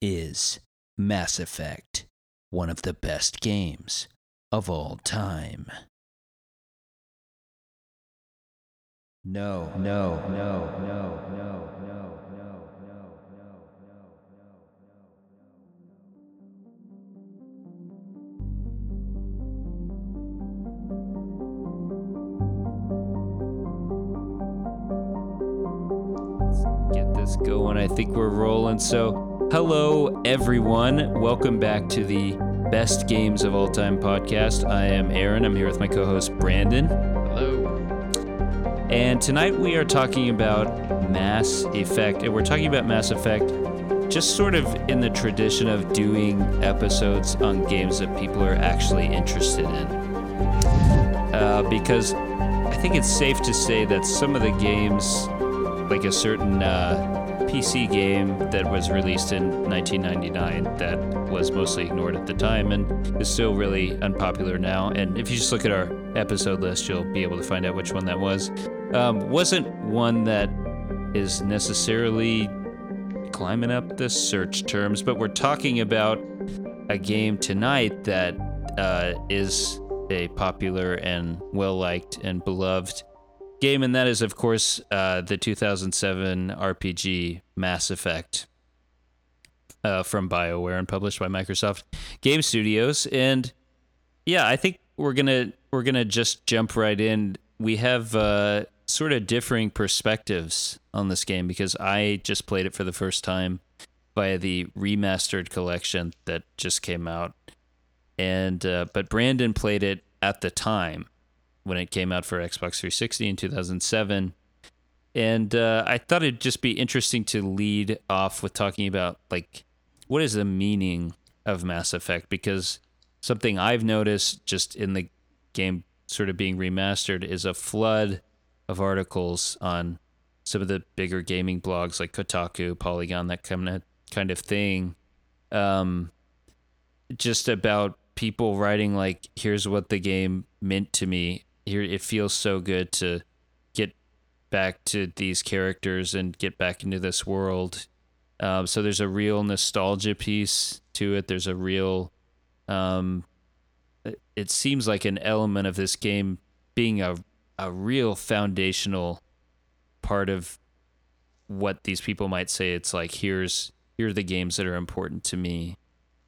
is Mass Effect, one of the best games of all time. No, no, no, no, no, no, no, no, no, no, Get this going. I think we're rolling. So, hello, everyone. Welcome back to the Best Games of All Time podcast. I am Aaron. I'm here with my co host, Brandon. Hello. And tonight we are talking about Mass Effect. And we're talking about Mass Effect just sort of in the tradition of doing episodes on games that people are actually interested in. Uh, because I think it's safe to say that some of the games, like a certain uh, PC game that was released in 1999 that was mostly ignored at the time and is still really unpopular now. And if you just look at our episode list, you'll be able to find out which one that was. Um, wasn't one that is necessarily climbing up the search terms, but we're talking about a game tonight that uh, is a popular and well liked and beloved game, and that is, of course, uh, the 2007 RPG Mass Effect uh, from BioWare and published by Microsoft Game Studios. And yeah, I think we're gonna we're gonna just jump right in. We have uh, sort of differing perspectives on this game because I just played it for the first time via the remastered collection that just came out, and uh, but Brandon played it at the time when it came out for Xbox 360 in 2007. And uh, I thought it'd just be interesting to lead off with talking about like what is the meaning of Mass Effect because something I've noticed just in the game sort of being remastered is a flood of articles on some of the bigger gaming blogs like Kotaku, Polygon, that kind of kind of thing. Um, just about people writing like, "Here's what the game meant to me. Here, it feels so good to get back to these characters and get back into this world." Um, so there's a real nostalgia piece to it. There's a real, um, it seems like an element of this game being a a real foundational part of what these people might say. It's like here's here are the games that are important to me,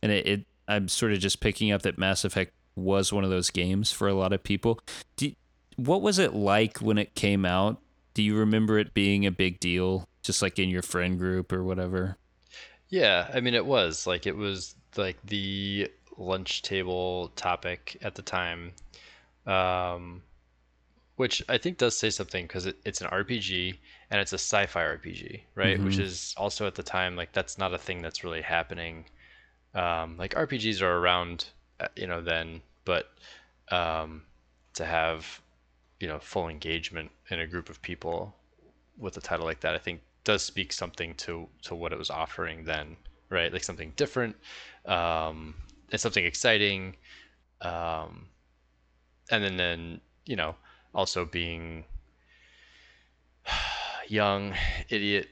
and it, it I'm sort of just picking up that Mass Effect was one of those games for a lot of people. Do, what was it like when it came out? Do you remember it being a big deal, just like in your friend group or whatever? Yeah, I mean, it was like it was like the lunch table topic at the time, um, which I think does say something because it, it's an RPG and it's a sci-fi RPG, right? Which is also at the time like that's not a thing that's really happening. Um, like RPGs are around, you know, then, but um, to have you know full engagement in a group of people with a title like that, I think does speak something to to what it was offering then, right? Like something different, um, and something exciting, um, and then then you know also being young idiot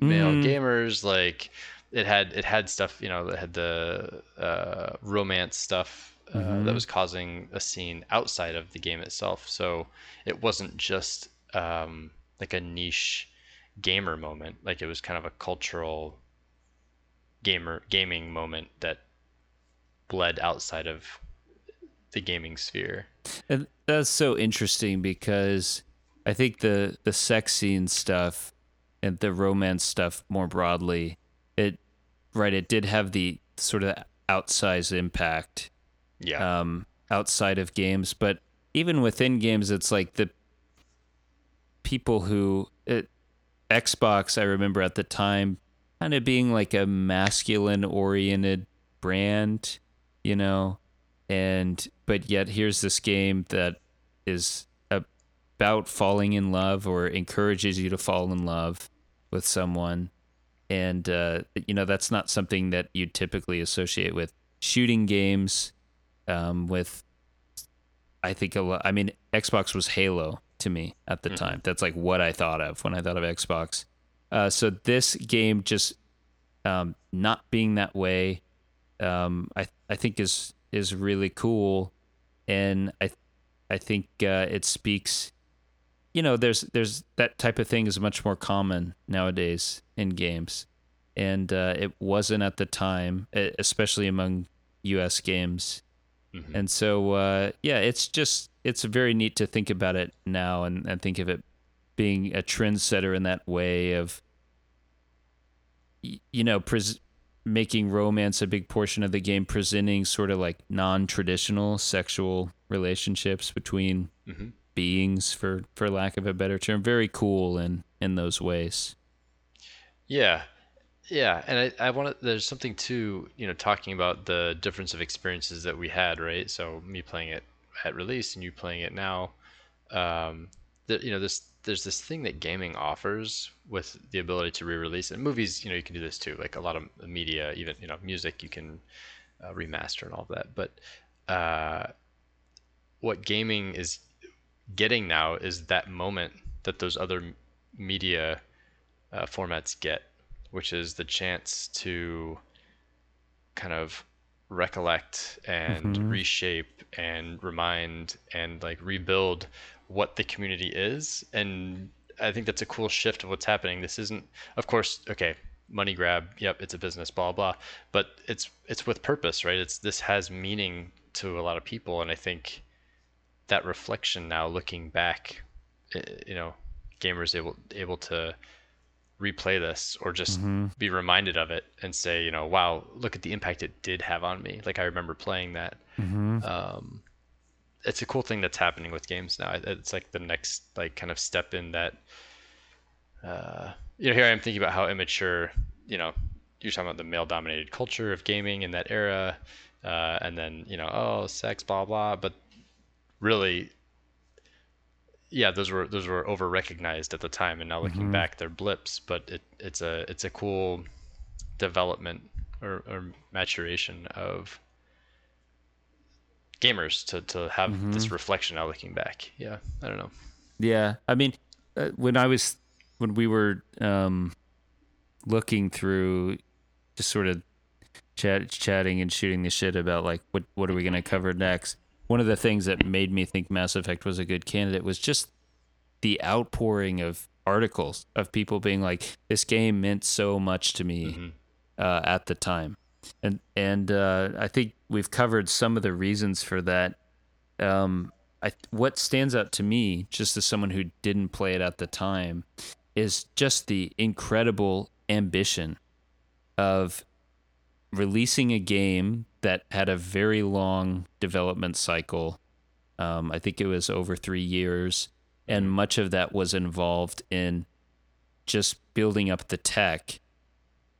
male Mm. gamers like it had it had stuff you know it had the uh, romance stuff uh, that was causing a scene outside of the game itself. So it wasn't just um, like a niche gamer moment. Like it was kind of a cultural gamer gaming moment that bled outside of the gaming sphere. And that's so interesting because I think the the sex scene stuff and the romance stuff more broadly, right, it did have the sort of outsized impact yeah um, outside of games, but even within games, it's like the people who it, Xbox. I remember at the time, kind of being like a masculine oriented brand, you know, and but yet here's this game that is about falling in love or encourages you to fall in love with someone and uh, you know that's not something that you typically associate with shooting games um, with i think a lot i mean xbox was halo to me at the time. That's like what i thought of when i thought of xbox. Uh, so this game just um, not being that way, um, I I think is is really cool, and I I think uh, it speaks. You know, there's there's that type of thing is much more common nowadays in games, and uh, it wasn't at the time, especially among U.S. games. Mm-hmm. And so, uh, yeah, it's just it's very neat to think about it now and, and think of it being a trendsetter in that way of you know pres- making romance a big portion of the game presenting sort of like non-traditional sexual relationships between mm-hmm. Beings for for lack of a better term. Very cool in in those ways. Yeah. Yeah and i i want to there's something too you know talking about the difference of experiences that we had right? So me playing it at release and you playing it now um that you know this there's this thing that gaming offers with the ability to re-release and movies you know you can do this too like a lot of media even you know music you can uh, remaster and all of that but uh, what gaming is getting now is that moment that those other media uh, formats get which is the chance to kind of recollect and mm-hmm. reshape and remind and like rebuild what the community is. And i think that's a cool shift of what's happening. This isn't of course okay money grab yep it's a business blah blah. But it's it's with purpose right? It's this has meaning to a lot of people. And i think that reflection now looking back eh, you know gamers able able to replay this or just mm-hmm. be reminded of it and say you know wow look at the impact it did have on me like i remember playing that mm-hmm. um, it's a cool thing that's happening with games now. It's like the next like kind of step in that. Uh, you know, here I am thinking about how immature. You know, you're talking about the male-dominated culture of gaming in that era, uh, and then you know, oh, sex, blah blah. But really, yeah, those were those were over recognized at the time, and now looking mm-hmm. back, they're blips. But it, it's a it's a cool development or, or maturation of gamers to to have mm-hmm. this reflection now looking back. Yeah, I don't know. Yeah, I mean, uh, when I was when we were um, looking through, just sort of chat chatting and shooting the shit about like what what are we gonna cover next. One of the things that made me think Mass Effect was a good candidate was just the outpouring of articles of people being like, "This game meant so much to me mm-hmm. uh, at the time." and and uh, I think we've covered some of the reasons for that. Um, I, what stands out to me, just as someone who didn't play it at the time, is just the incredible ambition of releasing a game that had a very long development cycle. Um, I think it was over three years, and much of that was involved in just building up the tech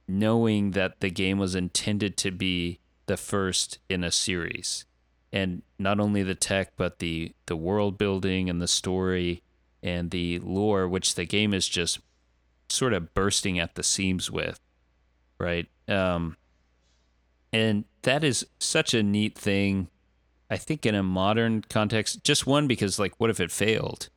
knowing that the game was intended to be the first in a series. And not only the tech but the the world building and the story and the lore which the game is just sort of bursting at the seams with right? Um and that is such a neat thing i think in a modern context just one because like what if it failed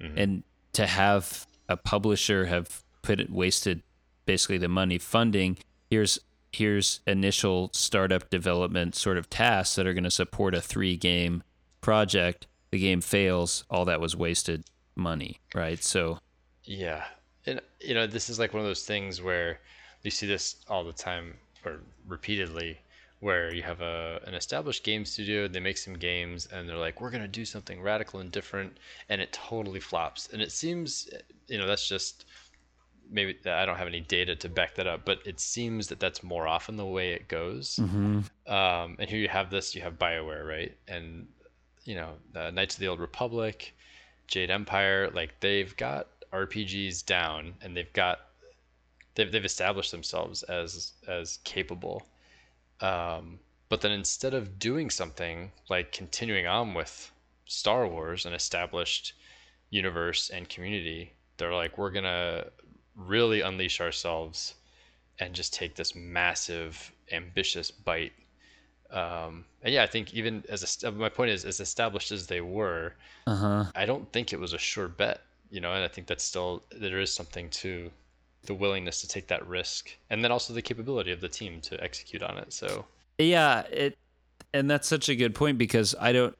mm-hmm. and to have a publisher have put it wasted basically the money funding. Here's here's initial startup development sort of tasks that are going to support a three game project. The game fails, all that was wasted money, right? So yeah. And you know, this is like one of those things where you see this all the time or repeatedly where you have a an established game studio, they make some games and they're like, we're gonna do something radical and different, and it totally flops. And it seems, you know, that's just maybe I don't have any data to back that up, but it seems that that's more often the way it goes. Mm-hmm. Um, and here you have this, you have Bioware, right? And you know, uh, Knights of the Old Republic, Jade Empire, like they've got RPGs down, and they've got they've they've established themselves as as capable. Um, but then instead of doing something like continuing on with Star Wars, an established universe and community, they're like, we're gonna really unleash ourselves and just take this massive ambitious bite um, and yeah i think even as a, my point is as established as they were uh-huh. i don't think it was a sure bet you know and i think that's still there is something to the willingness to take that risk, and then also the capability of the team to execute on it. So yeah, it and that's such a good point because I don't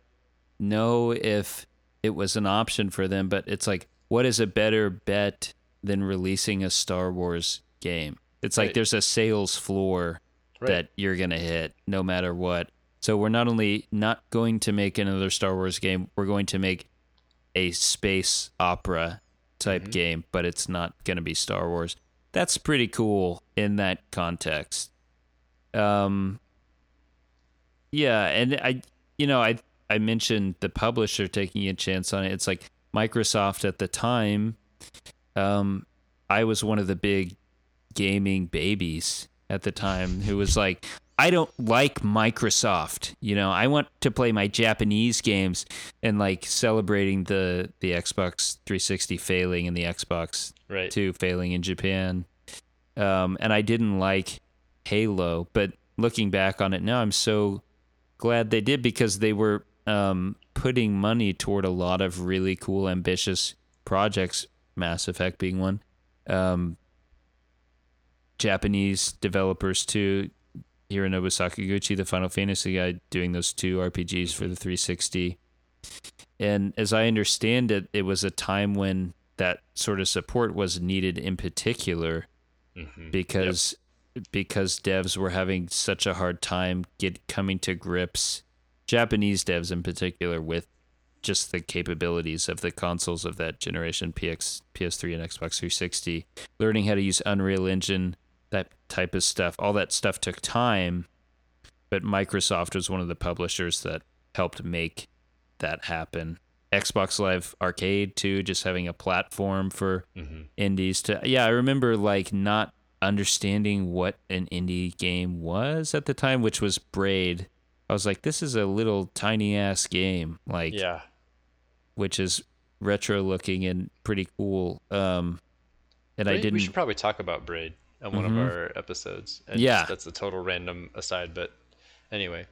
know if it was an option for them, but it's like, what is a better bet than releasing a Star Wars game? It's like Right. there's a sales floor Right. that you're gonna hit no matter what. So we're not only not going to make another Star Wars game, we're going to make a space opera type Mhm. game, but it's not going to be Star Wars. That's pretty cool in that context. Um yeah, and I you know, I I mentioned the publisher taking a chance on it. It's like Microsoft at the time um I was one of the big gaming babies at the time who was like I don't like Microsoft. You know, I want to play my Japanese games and like celebrating the the Xbox 360 failing and the Xbox right. 2 failing in Japan. Um, and I didn't like Halo, but looking back on it now, I'm so glad they did because they were um, putting money toward a lot of really cool, ambitious projects. Mass Effect being one. Um, Japanese developers too. Hironobu Sakaguchi, the Final Fantasy guy, doing those two RPGs for the 360. And as I understand it, it was a time when that sort of support was needed in particular Mhm. because because devs were having such a hard time get coming to grips Japanese devs in particular with just the capabilities of the consoles of that generation PX PS3 and Xbox 360 learning how to use Unreal Engine that type of stuff all that stuff took time but Microsoft was one of the publishers that helped make that happen Xbox Live Arcade too just having a platform for Mhm. indies to yeah i remember like not understanding what an indie game was at the time which was braid i was like this is a little tiny ass game like Yeah. which is retro looking and pretty cool um and i didn't We should probably talk about Braid on one Mhm. of our episodes. And Yeah. that's a total random aside, but anyway,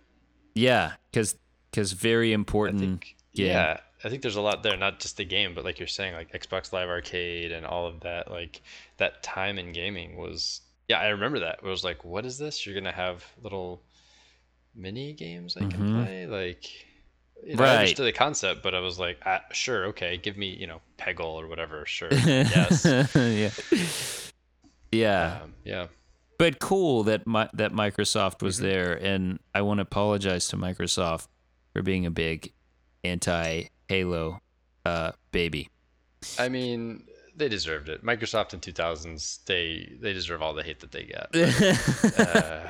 yeah because because very I important think game. yeah, I think there's a lot there. Not just the game, but like you're saying, like Xbox Live Arcade and all of that. Like that time in gaming was. Yeah, I remember that. It was like, what is this? You're gonna have little mini games I can Mhm. play, like. You know, I Right. understood the concept, but I was like, ah, sure, okay, give me, you know, Peggle or whatever, sure, yes, yeah yeah um, yeah, but cool that my, that Microsoft was Mhm. there, and I want to apologize to Microsoft for being a big anti Halo uh, baby. I mean, they deserved it. Microsoft in 2000s, they they deserve all the hate that they get. Uh,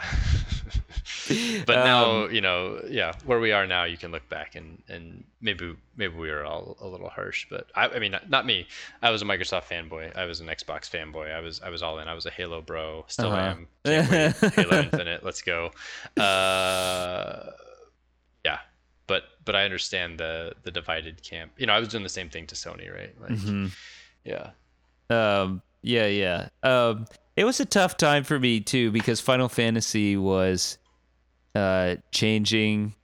but now, Um, you know, yeah, where we are now, you can look back and and maybe maybe we were all a little harsh, but I, I mean, not, not me. I was a Microsoft fanboy. I was an Xbox fanboy. I was I was all in. I was a Halo bro. Still Uh-huh. am. Halo Infinite. Let's go. Uh, yeah, but but I understand the the divided camp. You know, I was doing the same thing to Sony, right? Like, Mhm. Yeah. Um, yeah, yeah. Um, it was a tough time for me too because Final Fantasy was uh, changing.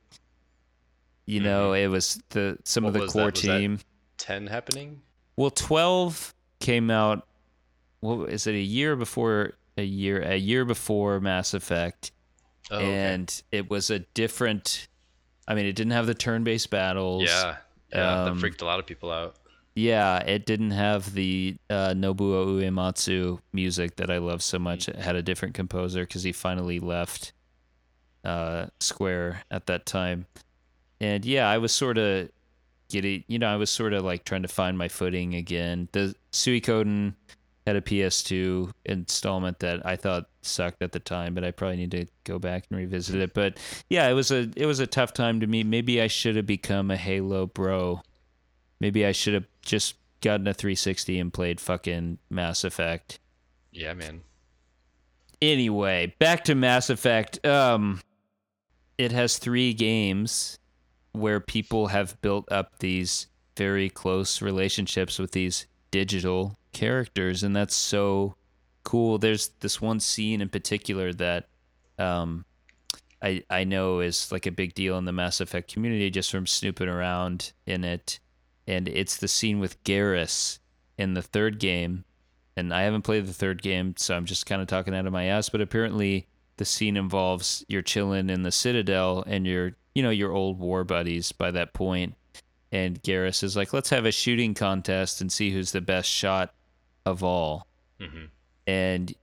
You know, it was the some of Mm-hmm. The core team. 10 happening. Well, twelve came out. What is it? A year before a year a year before Mass Effect, Oh, okay. and it was a different. I mean, it didn't have the turn-based battles. Yeah, yeah, Um, that freaked a lot of people out. Yeah, it didn't have the uh, Nobuo Uematsu music that I love so much. It had a different composer because he finally left uh, Square at that time. And yeah, I was sort of getting, you know, I was sort of like trying to find my footing again. The Suikoden had a PS2 installment that I thought sucked at the time, but I probably need to go back and revisit it. But yeah, it was a it was a tough time to me. Maybe I should have become a Halo bro. Maybe I should have just gotten a 360 and played fucking Mass Effect. Yeah, man. Anyway, back to Mass Effect. Um it has 3 games where people have built up these very close relationships with these digital characters and that's so cool. There's this one scene in particular that um I I know is like a big deal in the Mass Effect community just from snooping around in it. And it's the scene with Garrus in the third game. and I haven't played the third game, so I'm just kind of talking out of my ass. But apparently, the scene involves you're chilling in the Citadel and you're, you know, your old war buddies by that point. And Garrus is like, let's have a shooting contest and see who's the best shot of all. Mm-hmm. And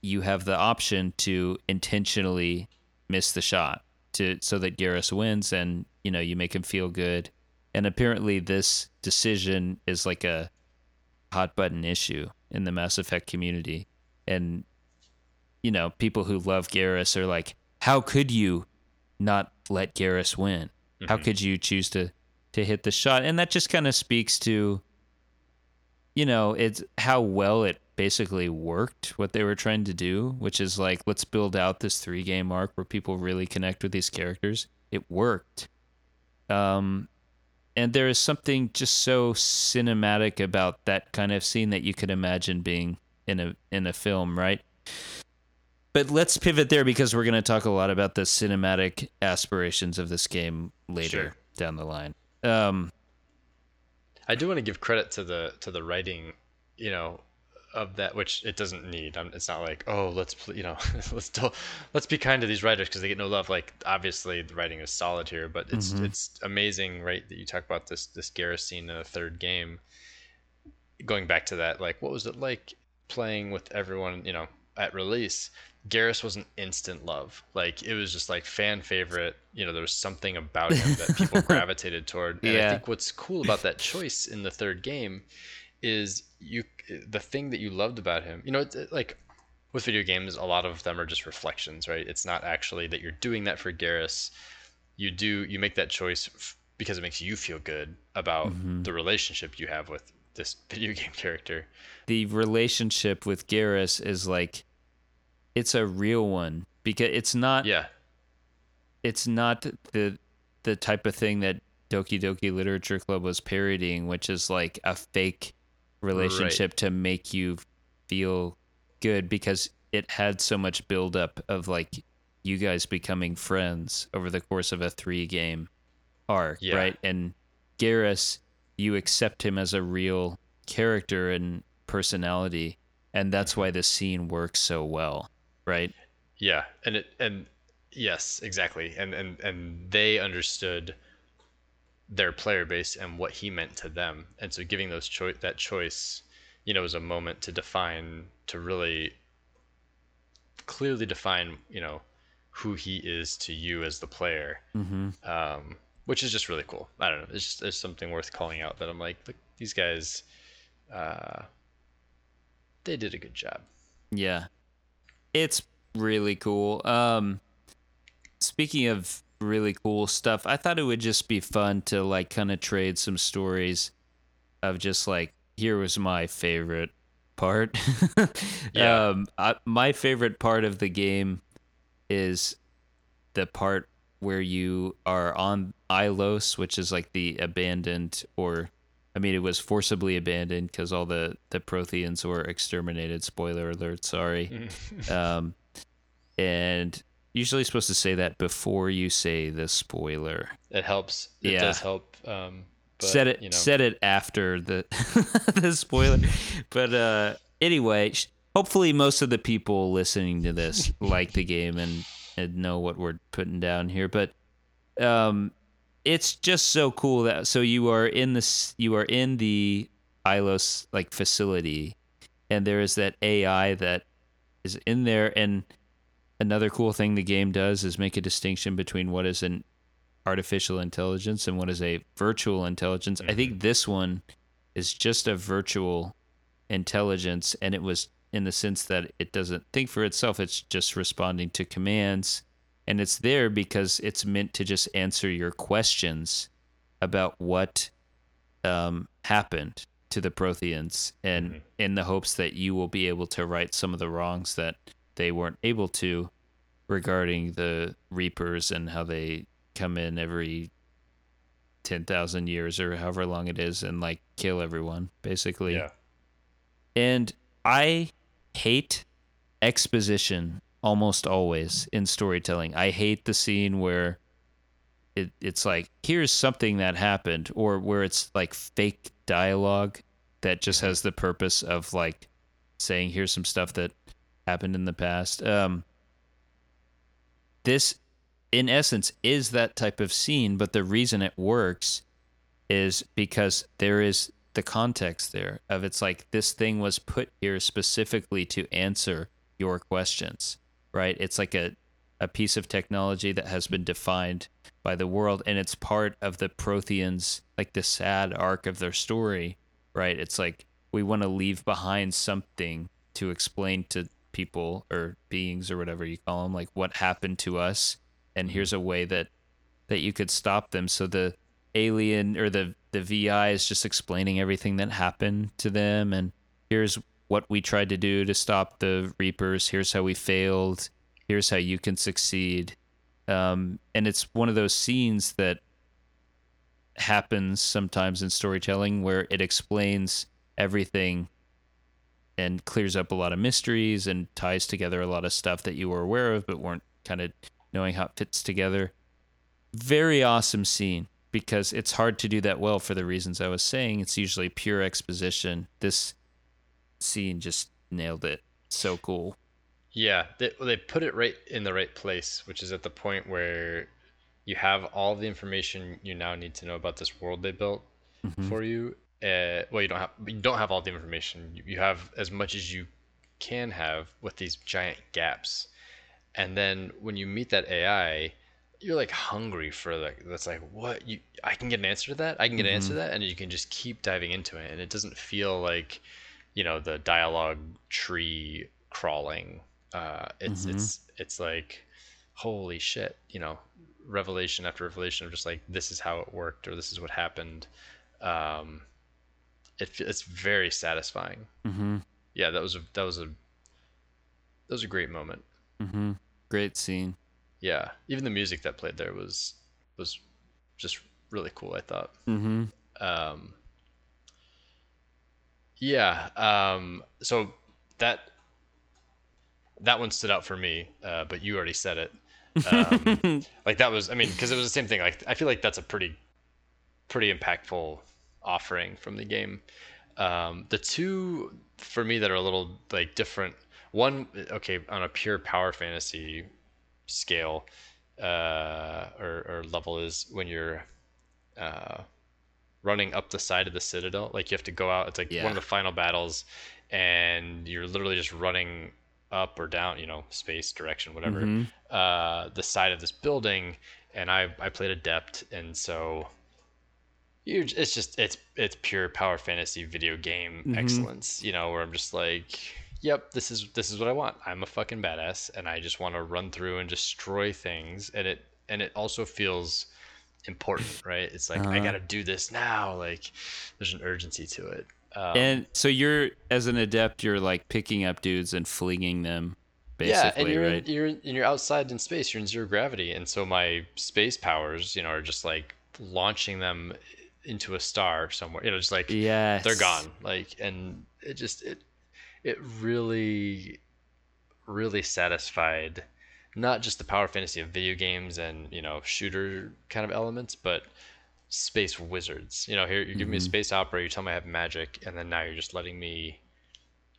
you have the option to intentionally miss the shot to so that Garrus wins and you know you make him feel good. And apparently this decision is like a hot button issue in the Mass Effect community. And you know, people who love Garrus are like, how could you not let Garrus win? Mm-hmm. How could you choose to to hit the shot? And that just kind of speaks to you know, it's how well it basically worked what they were trying to do, which is like let's build out this three game arc where people really connect with these characters. It worked. Um and there is something just so cinematic about that kind of scene that you could imagine being in a in a film, right? But let's pivot there because we're going to talk a lot about the cinematic aspirations of this game later sure. down the line. Um, I do want to give credit to the to the writing, you know, of that which it doesn't need. I'm, it's not like oh let's you know let's do, let's be kind to these writers because they get no love. Like obviously the writing is solid here, but it's mm-hmm. it's amazing, right? That you talk about this this Garrus scene in the third game. Going back to that, like what was it like playing with everyone? You know, at release, Garrus was an instant love. Like it was just like fan favorite. You know, there was something about him that people gravitated toward. And yeah. I think what's cool about that choice in the third game is you the thing that you loved about him. You know, it's like with video games, a lot of them are just reflections, right? It's not actually that you're doing that for Garrus. You do you make that choice f- because it makes you feel good about mm-hmm. the relationship you have with this video game character. The relationship with Garrus is like it's a real one because it's not yeah it's not the the type of thing that Doki Doki Literature Club was parodying, which is like a fake relationship right. to make you feel good because it had so much buildup of like you guys becoming friends over the course of a three game arc, yeah. right? And Garrus, you accept him as a real character and personality, and that's why mm-hmm. the scene works so well, right? Yeah, and it and yes, exactly, and and and they understood their player base and what he meant to them. And so giving those choice that choice, you know, was a moment to define to really clearly define, you know, who he is to you as the player. Mm-hmm. Um, which is just really cool. I don't know. It's just it's something worth calling out that I'm like, look, these guys, uh, they did a good job. Yeah, it's really cool. Um, speaking of really cool stuff. I thought it would just be fun to like kind of trade some stories of just like here was my favorite part. yeah. Um, I, my favorite part of the game is the part where you are on Ilos, which is like the abandoned or I mean, it was forcibly abandoned because all the, the Protheans were exterminated. Spoiler alert, sorry. um, and usually supposed to say that before you say the spoiler. It helps. It yeah. does help. Um, but, said it. You know. Said it after the the spoiler. but uh, anyway, hopefully most of the people listening to this like the game and, and know what we're putting down here. But um, it's just so cool that so you are in this you are in the Ilos like facility, and there is that AI that is in there and another cool thing the game does is make a distinction between what is an artificial intelligence and what is a virtual intelligence. Mm-hmm. I think mm-hmm. this one is just a virtual intelligence, and it was in the sense that it doesn't think for itself, it's just responding to commands. And it's there because it's meant to just answer your questions about what um, happened to the Protheans, and mm-hmm. in the hopes that you will be able to right some of the wrongs that they weren't able to regarding the Reapers and how they come in every 10,000 years or however long it is and like kill everyone, basically. Yeah. And I hate exposition almost always in storytelling. I hate the scene where it, it's like, here's something that happened, or where it's like fake dialogue that just mm-hmm. has the purpose of like saying here's some stuff that happened in the past. Um, this, in essence, is that type of scene, but the reason it works is because there is the context there of it's like this thing was put here specifically to answer your questions, right? It's like a a piece of technology that has been defined by the world and it's part of the Protheans like the sad arc of their story, right? It's like we want to leave behind something to explain to people or beings or whatever you call them like what happened to us. And here's a way that that you could stop them. So the alien or the the VI is just explaining everything that happened to them. And here's what we tried to do to stop the reapers. Here's how we failed. Here's how you can succeed. Um, and it's one of those scenes that happens sometimes in storytelling where it explains everything and clears up a lot of mysteries and ties together a lot of stuff that you were aware of but weren't kind of knowing how it fits together. Very awesome scene because it's hard to do that well for the reasons I was saying. It's usually pure exposition. This scene just nailed it. So cool. Yeah, they they put it right in the right place, which is at the point where you have all the information you now need to know about this world they built mm-hmm. for you. Uh, well, you don't have you don't have all the information. You, you have as much as you can have with these giant gaps, and then when you meet that AI, you're like hungry for like that's like what you I can get an answer to that. I can get mm-hmm. an answer to mm-hmm. that, and you can just keep diving into it, and it doesn't feel like you know the dialogue tree crawling uh, it's mm-hmm. it's it's like holy shit, you know, revelation after revelation of just like this is how it worked or this is what happened. Um, it, it's very satisfying. Mm-hmm. Yeah, that was a that was a that was a great moment. Mm-hmm. Great scene. Yeah, even the music that played there was was just really cool. I thought. Mm-hmm. Um, yeah. Um, so that that one stood out for me, uh, but you already said it. Um, like that was, I mean, because it was the same thing. Like I feel like that's a pretty, pretty impactful offering from the game. Um, the two for me that are a little like different. One, okay, on a pure power fantasy scale uh, or, or level is when you're uh, running up the side of the citadel. Like you have to go out. It's like yeah. one of the final battles, and you're literally just running up or down, you know, space, direction, whatever, mm-hmm. uh, the side of this building. And I, I played adept, and so you, it's just it's it's pure power fantasy video game mm-hmm. excellence, you know, where I'm just like, yep, this is this is what I want. I'm a fucking badass, and I just want to run through and destroy things, and it and it also feels important, right? It's like uh-huh. I got to do this now. Like there's an urgency to it. Um, and so you're as an adept, you're like picking up dudes and flinging them. Basically, yeah, and you're right? you're you're outside in space. You're in zero gravity, and so my space powers, you know, are just like launching them into a star somewhere. You know, just like yeah, they're gone. Like, and it just it it really really satisfied not just the power fantasy of video games and you know shooter kind of elements, but space wizards. You know, here you give mm-hmm. me a mm-hmm. space opera, you tell me I have magic, and then now you're just letting me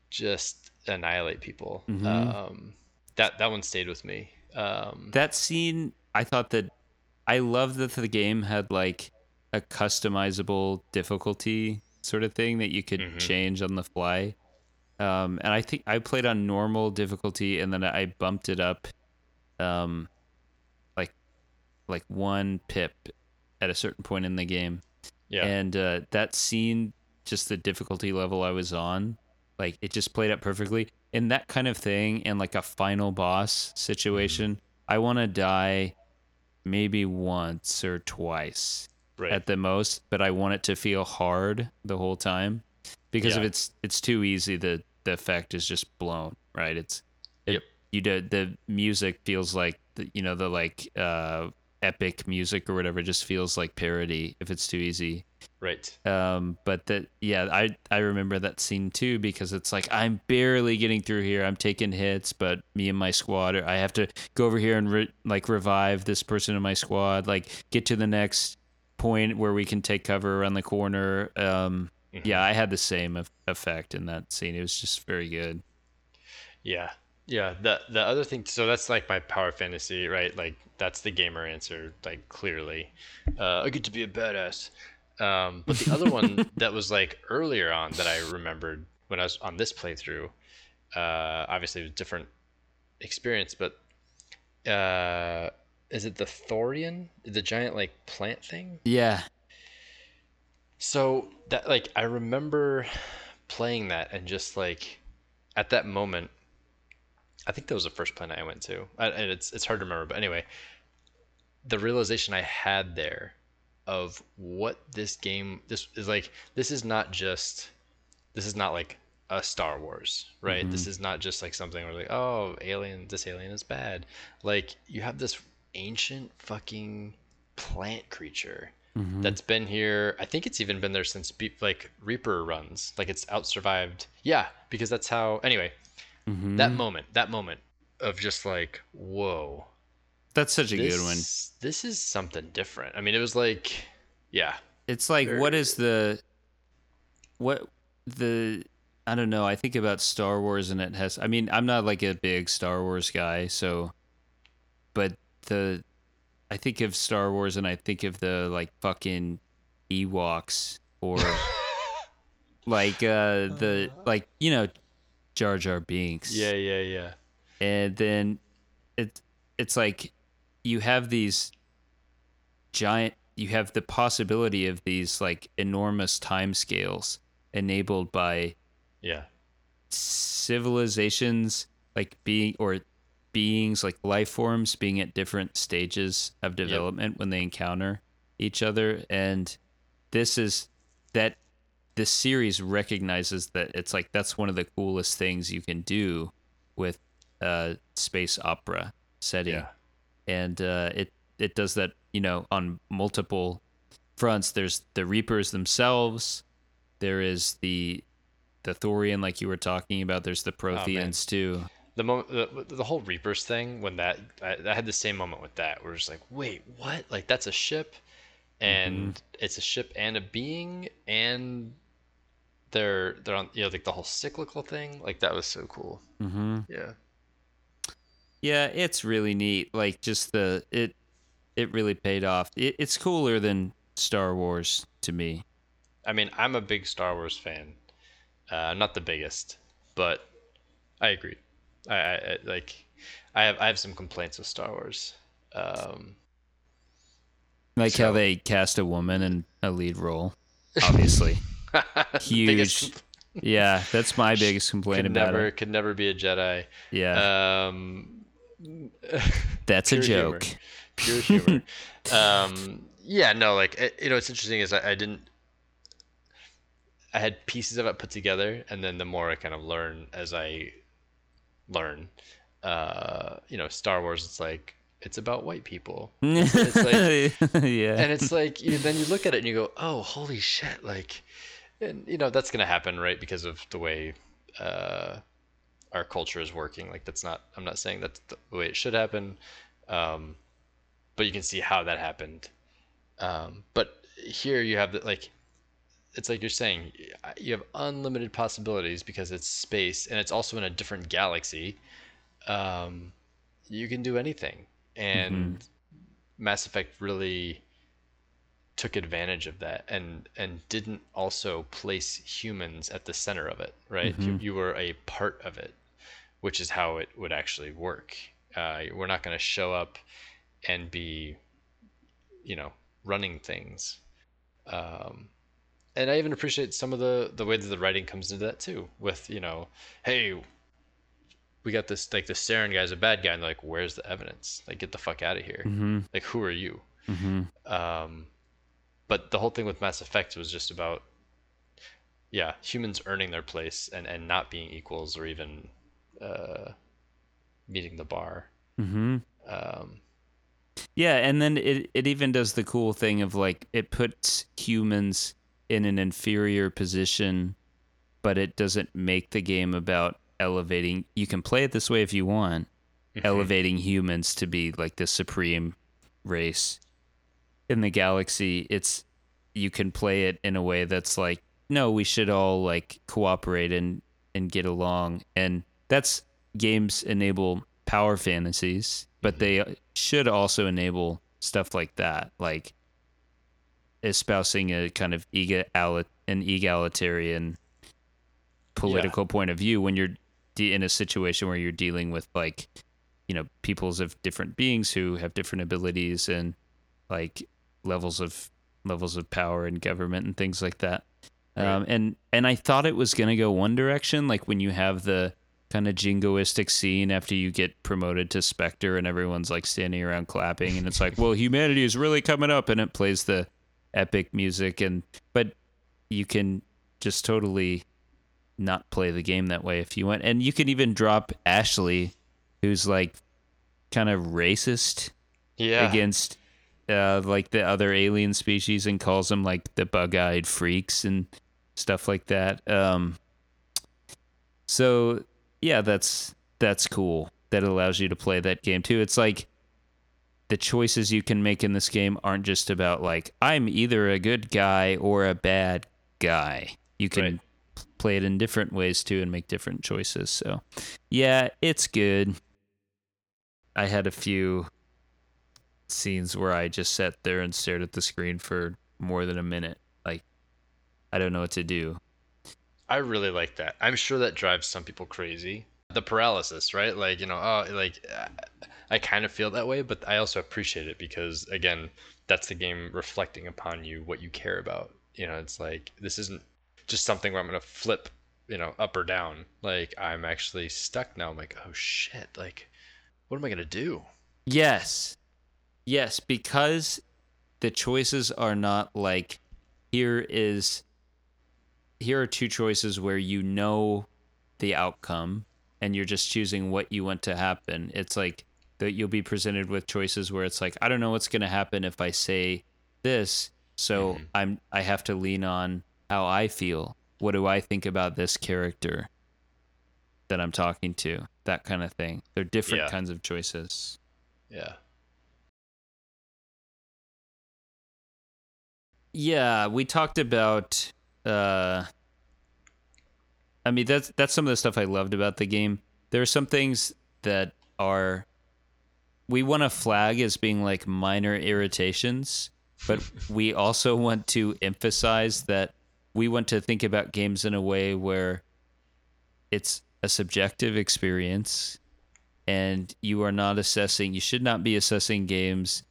just annihilate people. Mm-hmm. Um, that that one stayed with me. Um, that scene, I thought that I love that the game had like a customizable difficulty sort of thing that you could mm-hmm. change on the fly. Um, and I think I played on normal difficulty, and then I bumped it up, um, like like one pip at a certain point in the game. Yeah. And uh, that scene, just the difficulty level I was on, like it just played up perfectly. And that kind of thing, and like a final boss situation, mm-hmm. I want to die maybe once or twice right. at the most, but I want it to feel hard the whole time because yeah. if it's it's too easy, the the effect is just blown. Right? It's it, yep. You did the music feels like the, you know the like uh epic music or whatever just feels like parody if it's too easy. Right. Um, but that yeah, I I remember that scene too because it's like I'm barely getting through here. I'm taking hits, but me and my squad, I have to go over here and re- like revive this person in my squad, like get to the next point where we can take cover around the corner. Um, Mhm. Yeah, I had the same effect in that scene. It was just very good. Yeah. Yeah. The the other thing so that's like my power fantasy, right? Like that's the gamer answer, like clearly. Uh, I get to be a badass. Um, but the other one that was like earlier on that I remembered when I was on this playthrough, uh, obviously it was a different experience, but uh, is it the Thorian? The giant like plant thing? Yeah. So that like I remember playing that and just like at that moment, I think that was the first planet I went to. I, and it's it's hard to remember, but anyway, the realization I had there of what this game this is like. This is not just this is not like a Star Wars, right? Mm-hmm. This is not just like something where like oh alien this alien is bad. Like you have this ancient fucking plant creature that's been here. I think it's even been there since be- like Reaper runs. Like it's out survived. Yeah, because that's how. Anyway, Mm-hmm. that moment, that moment of just like whoa, That's such a this, good one. This is something different. I mean, it was like, yeah, It's like Very what is the what the I don't know. I think about Star Wars and it has I mean, I'm not like a big Star Wars guy, so but the I think of Star Wars and I think of the like fucking Ewoks or like uh the like you know Jar Jar Binks. yeah, yeah, yeah. and then it it's like you have these giant you have the possibility of these like enormous time scales enabled by Yeah, civilizations like being or beings like life forms being at different stages of development when they encounter each other and this is that this series recognizes that it's like that's one of the coolest things you can do with uh space opera setting yeah, and uh, it it does that you know on multiple fronts. There's the Reapers themselves. There is the the Thorian, like you were talking about. There's the Protheans too. The moment, the, the whole Reapers thing. When that, I, I had the same moment with that, where it's like, wait, what? Like that's a ship, and it's a ship and a being, and they're they're on, you know, like the whole cyclical thing. Like that was so cool. Mm-hmm. Yeah. Yeah, it's really neat. Like just the it it really paid off. It, it's cooler than Star Wars to me. I mean, I'm a big Star Wars fan. Uh, not the biggest, but I agree. I, I, like. I have I have some complaints with Star Wars. Um, Like how they cast a woman in a lead role. Obviously, huge. Yeah, that's my biggest complaint could about never it. could never be a Jedi. Yeah, Um, that's a pure humor. joke. pure humor. um, yeah, no, like you know, what's interesting is I, I didn't. I had pieces of it put together, and then the more I kind of learn as I learn, uh, you know, Star Wars, it's like it's about white people, it's like- yeah. and it's like you, then you look at it and you go, oh, holy shit, like, and you know that's gonna happen, right? Because of the way uh, our culture is working. Like that's not. I'm not saying that's the way it should happen, um, but you can see how that happened. Um, but here you have the like. It's like you're saying, you have unlimited possibilities because it's space and it's also in a different galaxy. Um, you can do anything, and Mass Effect really took advantage of that and and didn't also place humans at the center of it right? You, you were a part of it which is how it would actually work. Uh, we're not going to show up and be you know running things. Um, and i even appreciate some of the the way that the writing comes into that too with you know hey we got this like the Saren guy's a bad guy and they're like where's the evidence? Like get the fuck out of here. Hmm like who are you? Hmm um, but the whole thing with Mass Effect was just about, yeah, humans earning their place and, and not being equals or even uh, meeting the bar. hmm Um, Yeah, and then it it even does the cool thing of like it puts humans in an inferior position, but it doesn't make the game about elevating. You can play it this way if you want, mm-hmm. elevating humans to be like the supreme race in the galaxy. It's you can play it in a way that's like no, we should all like cooperate and and get along. And that's games enable power fantasies, but mm-hmm. they should also enable stuff like that, like espousing a kind of egal an egalitarian political yeah. point of view when you're de- in a situation where you're dealing with like you know peoples of different beings who have different abilities and like levels of levels of power and government and things like that. Right. Um, and and I thought it was gonna go one direction, like when you have the kind of jingoistic scene after you get promoted to Spectre and everyone's like standing around clapping and it's like, well, humanity is really coming up and it plays the epic music and but you can just totally not play the game that way if you want. And you can even drop Ashley, who's like kind of racist yeah. against uh, like the other alien species and calls them like the bug-eyed freaks and stuff like that. Um, so yeah, that's that's cool. That allows you to play that game too. It's like the choices you can make in this game aren't just about like I'm either a good guy or a bad guy. You can right. play it in different ways too and make different choices. So, yeah, it's good. I had a few scenes where I just sat there and stared at the screen for more than a minute. Like, I don't know what to do. I really like that. I'm sure that drives some people crazy. The paralysis, right? Like, you know, oh, like I kind of feel that way, but I also appreciate it because again, that's the game reflecting upon you what you care about. You know, it's like this isn't just something where I'm going to flip, you know, up or down. Like I'm actually stuck now. I'm like, "Oh shit, like what am I going to do?" Yes. Yes, because the choices are not like here is here are two choices where you know the outcome and you're just choosing what you want to happen. It's like that you'll be presented with choices where it's like I don't know what's going to happen if I say this, so mm-hmm. I'm I have to lean on how I feel. What do I think about this character that I'm talking to? That kind of thing. They're different yeah. kinds of choices. Yeah. Yeah, we talked about uh I mean that's that's some of the stuff I loved about the game. There are some things that are we want to flag as being like minor irritations, but we also want to emphasize that we want to think about games in a way where it's a subjective experience and you are not assessing you should not be assessing games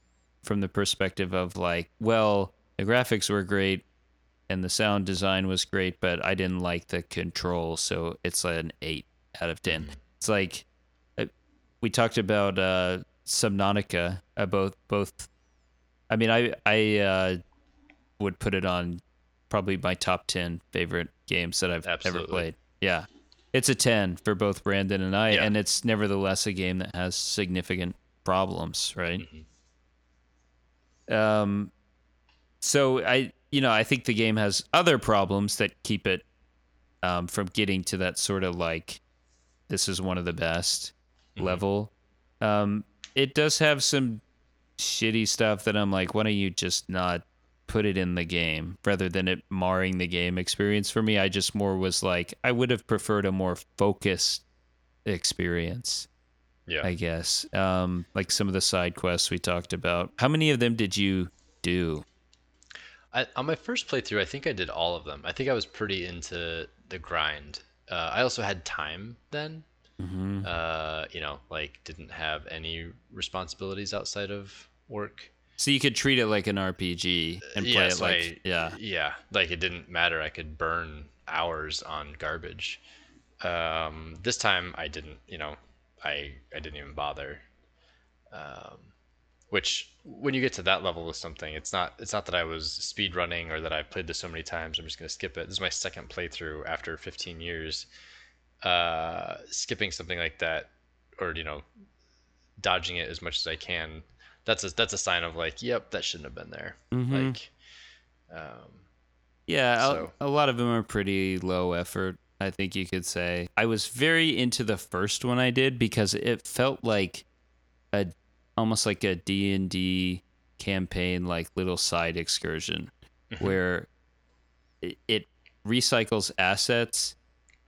from the perspective of like well the graphics were great and the sound design was great, but I didn't like the control, so it's an eight out of ten. Mm-hmm. It's like uh, we talked about uh, Subnautica. Uh, both both. I mean, I I uh, would put it on probably my top ten favorite games that I've Absolutely. ever played. Yeah, it's a ten for both Brandon and I, yeah. and it's nevertheless a game that has significant problems, right? Mm-hmm. Um, so I you know, I think the game has other problems that keep it um, from getting to that sort of like this is one of the best mm-hmm. level. Um, it does have some shitty stuff that I'm like, why don't you just not put it in the game rather than it marring the game experience for me? I just more was like, I would have preferred a more focused experience. Yeah. I guess. Um, like some of the side quests we talked about. How many of them did you do? I, on my first playthrough, I think I did all of them. I think I was pretty into the grind. Uh, I also had time then. Mm-hmm. Uh, you know, like didn't have any responsibilities outside of work. So you could treat it like an RPG and play yeah, it so like I, yeah, yeah, like it didn't matter. I could burn hours on garbage. Um, this time I didn't. You know, I I didn't even bother. Um, which when you get to that level with something it's not it's not that i was speed running or that i played this so many times i'm just going to skip it this is my second playthrough after 15 years uh, skipping something like that or you know dodging it as much as i can that's a that's a sign of like yep that shouldn't have been there mm-hmm. like um, yeah so. a, a lot of them are pretty low effort i think you could say i was very into the first one i did because it felt like a almost like a D&D campaign like little side excursion mm-hmm. where it, it recycles assets,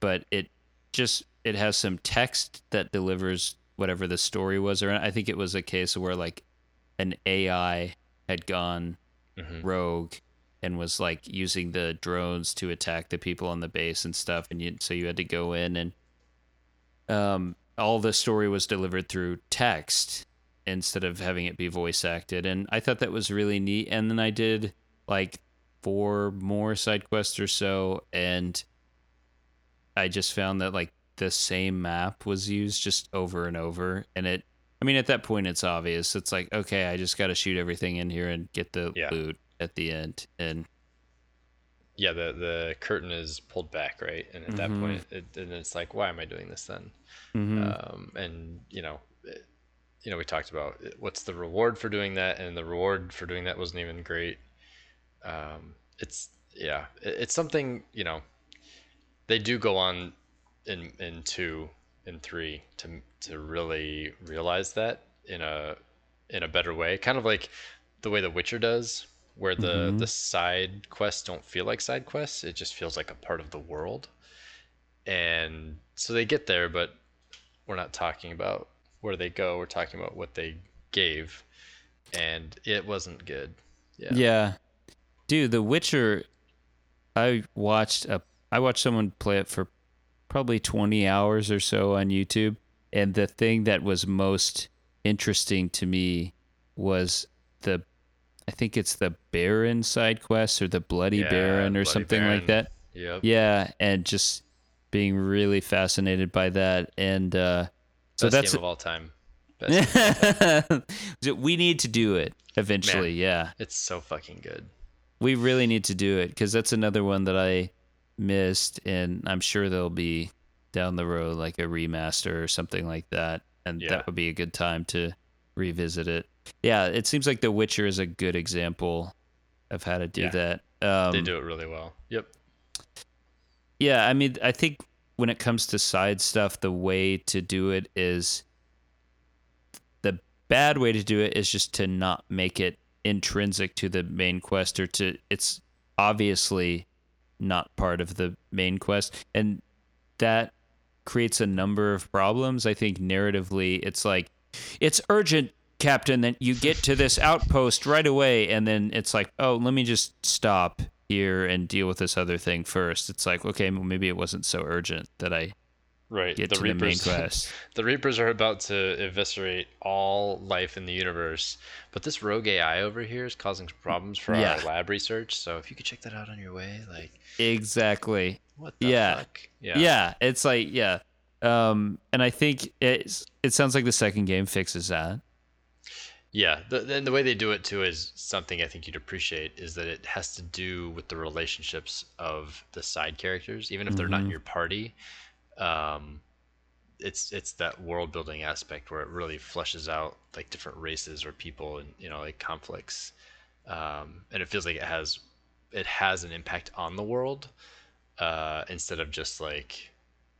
but it just it has some text that delivers whatever the story was. Or I think it was a case where like an AI had gone Mm-hmm. rogue and was like using the drones to attack the people on the base and stuff and you so you had to go in and um all the story was delivered through text instead of having it be voice acted and I thought that was really neat and then I did like four more side quests or so and I just found that like the same map was used just over and over and it I mean at that point it's obvious it's like okay I just got to shoot everything in here and get the Yeah. loot at the end and Yeah, the the curtain is pulled back, right? And at that Mhm. point, it, and it's like, why am I doing this then? Mhm. Um, and you know, it, you know, we talked about what's the reward for doing that, and the reward for doing that wasn't even great. Um, it's yeah, it, it's something you know. They do go on in in two and three to to really realize that in a in a better way, kind of like the way The Witcher does, where the Mhm. the side quests don't feel like side quests; it just feels like a part of the world. And so they get there, but we're not talking about where they go. We're talking about what they gave, and it wasn't good. Yeah. Yeah. Dude, The Witcher I watched a I watched someone play it for probably 20 hours or so on YouTube and the thing that was most interesting to me was the I think it's the Baron side quest or the Bloody Yeah, Baron or Bloody something like that. Yep. Yeah, and just being really fascinated by that and uh so Best that's game of all time. Best game. we need to do it eventually, yeah. It's so fucking good. We really need to do it because that's another one that I missed, and I'm sure there'll be down the road like a remaster or something like that, and Yeah. that would be a good time to revisit it. Yeah, it seems like The Witcher is a good example of how to do Yeah. that. Um, They do it really well. Yep. Yeah, I mean, I think when it comes to side stuff, the way to do it is the bad way to do it is just to not make it intrinsic to the main quest or to it's obviously not part of the main quest. And that creates a number of problems. I think narratively it's like it's urgent captain that you get to this outpost right away. And then it's like oh let me just stop here and deal with this other thing first it's like okay well, maybe it wasn't so urgent that i Right. get the to the main Reapers. quest the Reapers are about to eviscerate all life in the universe, but this rogue AI over here is causing problems for Yeah. our lab research. So if you could check that out on your way, like, exactly what the Yeah. fuck? Yeah. Yeah. it's like yeah um and i think it's it sounds like the second game fixes that Yeah, the, and the way they do it too is something I think you'd appreciate is that it has to do with the relationships of the side characters, even if they're not in Mhm. your party. Um, it's it's that world building aspect where it really fleshes out like different races or people and you know like conflicts, um, and it feels like it has it has an impact on the world uh, instead of just like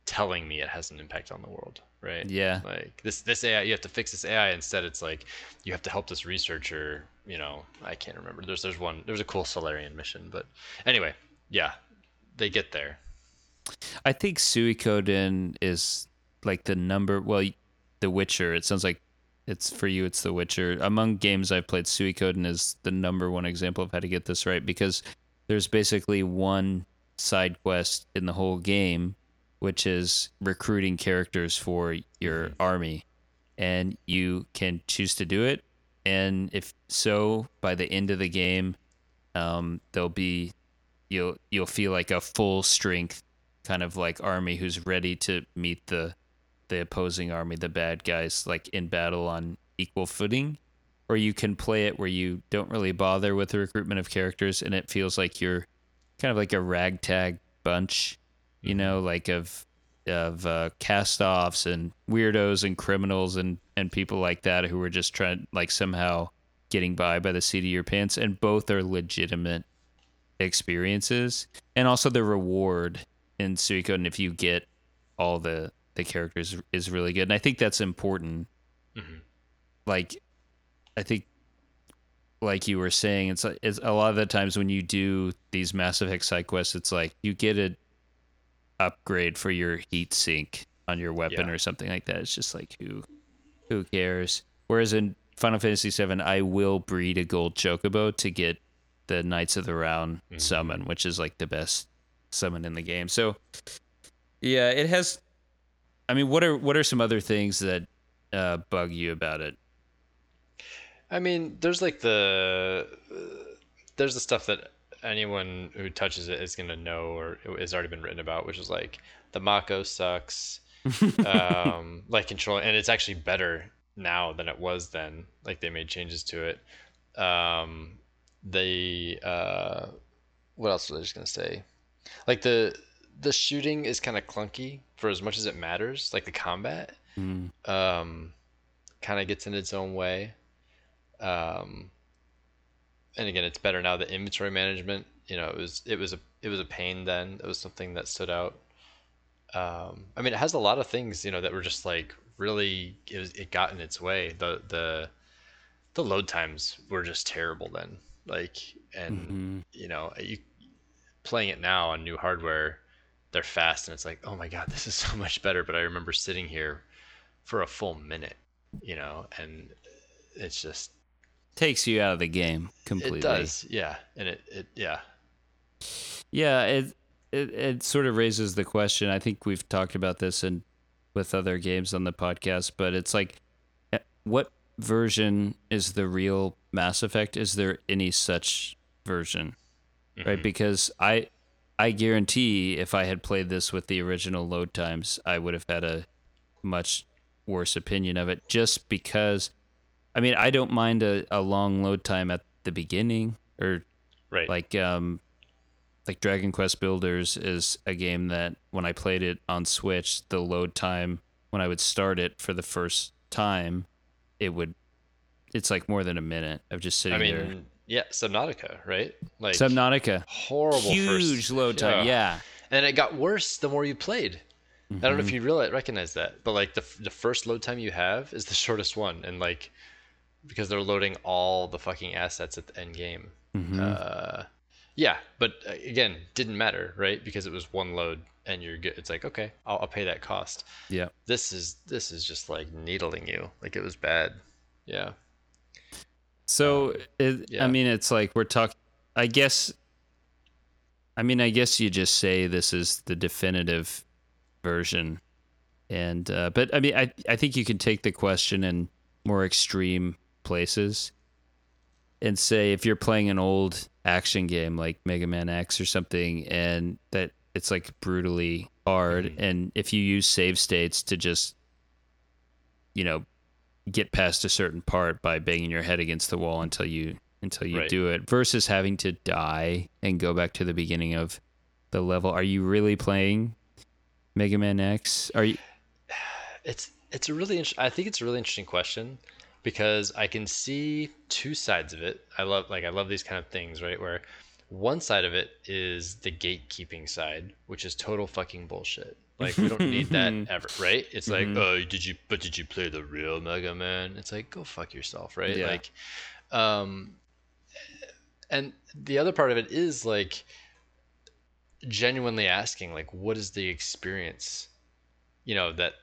telling me it has an impact on the world, right? yeah. Like this this AI you have to fix this AI instead. It's like you have to help this researcher you know I can't remember. There's there's one there's a cool Salarian mission but anyway yeah they get there. I think suikoden is like the number well the witcher. It sounds like it's for you it's the witcher. Among games i've played suikoden is the number one example of how to get this right because there's basically one side quest in the whole game which is recruiting characters for your army. And you can choose to do it. And if so by the end of the game um, there'll be you'll you'll feel like a full strength kind of like army who's ready to meet the the opposing army the bad guys like in battle on equal footing. Or you can play it where you don't really bother with the recruitment of characters and it feels like you're kind of like a ragtag bunch you know like of of uh, cast-offs and weirdos and criminals and and people like that who are just trying like somehow getting by by the seat of your pants and both are legitimate experiences. And also the reward in Suikoden if you get all the the characters is really good. And I think that's important. Mhm. like I think like you were saying, it's, it's a lot of the times when you do these Mass Effect side quests, it's like you get an upgrade for your heat sink on your weapon Yeah. or something like that. It's just like who who cares? Whereas in Final Fantasy VII, I will breed a gold chocobo to get the Knights of the Round Mhm. summon, which is like the best summon in the game. So yeah, it has. I mean, what are what are some other things that uh, bug you about it? I mean, there's like the uh, there's the stuff that anyone who touches it is gonna know or has already been written about, which is like the Mako sucks. um, like control, and it's actually better now than it was then. Like they made changes to it. Um, they uh, what else was I just gonna say? Like the the shooting is kind of clunky for as much as it matters. Like the combat Mm. um, kind of gets in its own way. Um, and again, it's better now. The inventory management, you know, it was it was a it was a pain then. It was something that stood out. Um, I mean, it has a lot of things, you know, that were just like really it was it got in its way. The the the load times were just terrible then. Like, and Mhm. you know, you playing it now on new hardware, they're fast, and it's like, oh my god, this is so much better. But I remember sitting here for a full minute, you know, and it's just Takes you out of the game completely. it does, yeah, and it it yeah, Yeah, it, it it sort of raises the question. I think we've talked about this and with other games on the podcast, but it's like, eh, what version is the real Mass Effect? Is there any such version? Right, Mhm. because I I guarantee if I had played this with the original load times, I would have had a much worse opinion of it. Just because, I mean, I don't mind a, a long load time at the beginning or right, like um like Dragon Quest Builders is a game that when I played it on Switch, the load time when I would start it for the first time, it would it's like more than a minute of just sitting I mean, there. yeah, Subnautica, right? Like Subnautica, horrible, huge first, load time. Yeah. and it got worse the more you played. I don't know if Mhm. you realize recognize that, but like the the first load time you have is the shortest one, and like because they're loading all the fucking assets at the end game. Mhm. Uh, yeah, but uh, again, didn't matter, right? Because it was one load, and you're good. It's like okay, I'll, I'll pay that cost. yeah. This is this is just like needling you, like it was bad. Yeah, So it, yeah. I mean, it's like we're talking. I guess. I mean, I guess you just say this is the definitive version, and uh, but I mean, I I think you can take the question in more extreme places, and say if you're playing an old action game like Mega Man X or something, and that it's like brutally hard, Mhm. and if you use save states to just, you know, get past a certain part by banging your head against the wall until you until you Right. do it versus having to die and go back to the beginning of the level are you really playing Mega Man X are you it's it's a really int- I think it's a really interesting question because I can see two sides of it. I love like I love these kind of things, right? Where one side of it is the gatekeeping side, which is total fucking bullshit. Like we don't need that ever, right? It's like, Mhm. oh, did you? But did you play the real Mega Man? It's like, go fuck yourself, right? Yeah. Like, um, and the other part of it is like genuinely asking, like, what is the experience, you know, that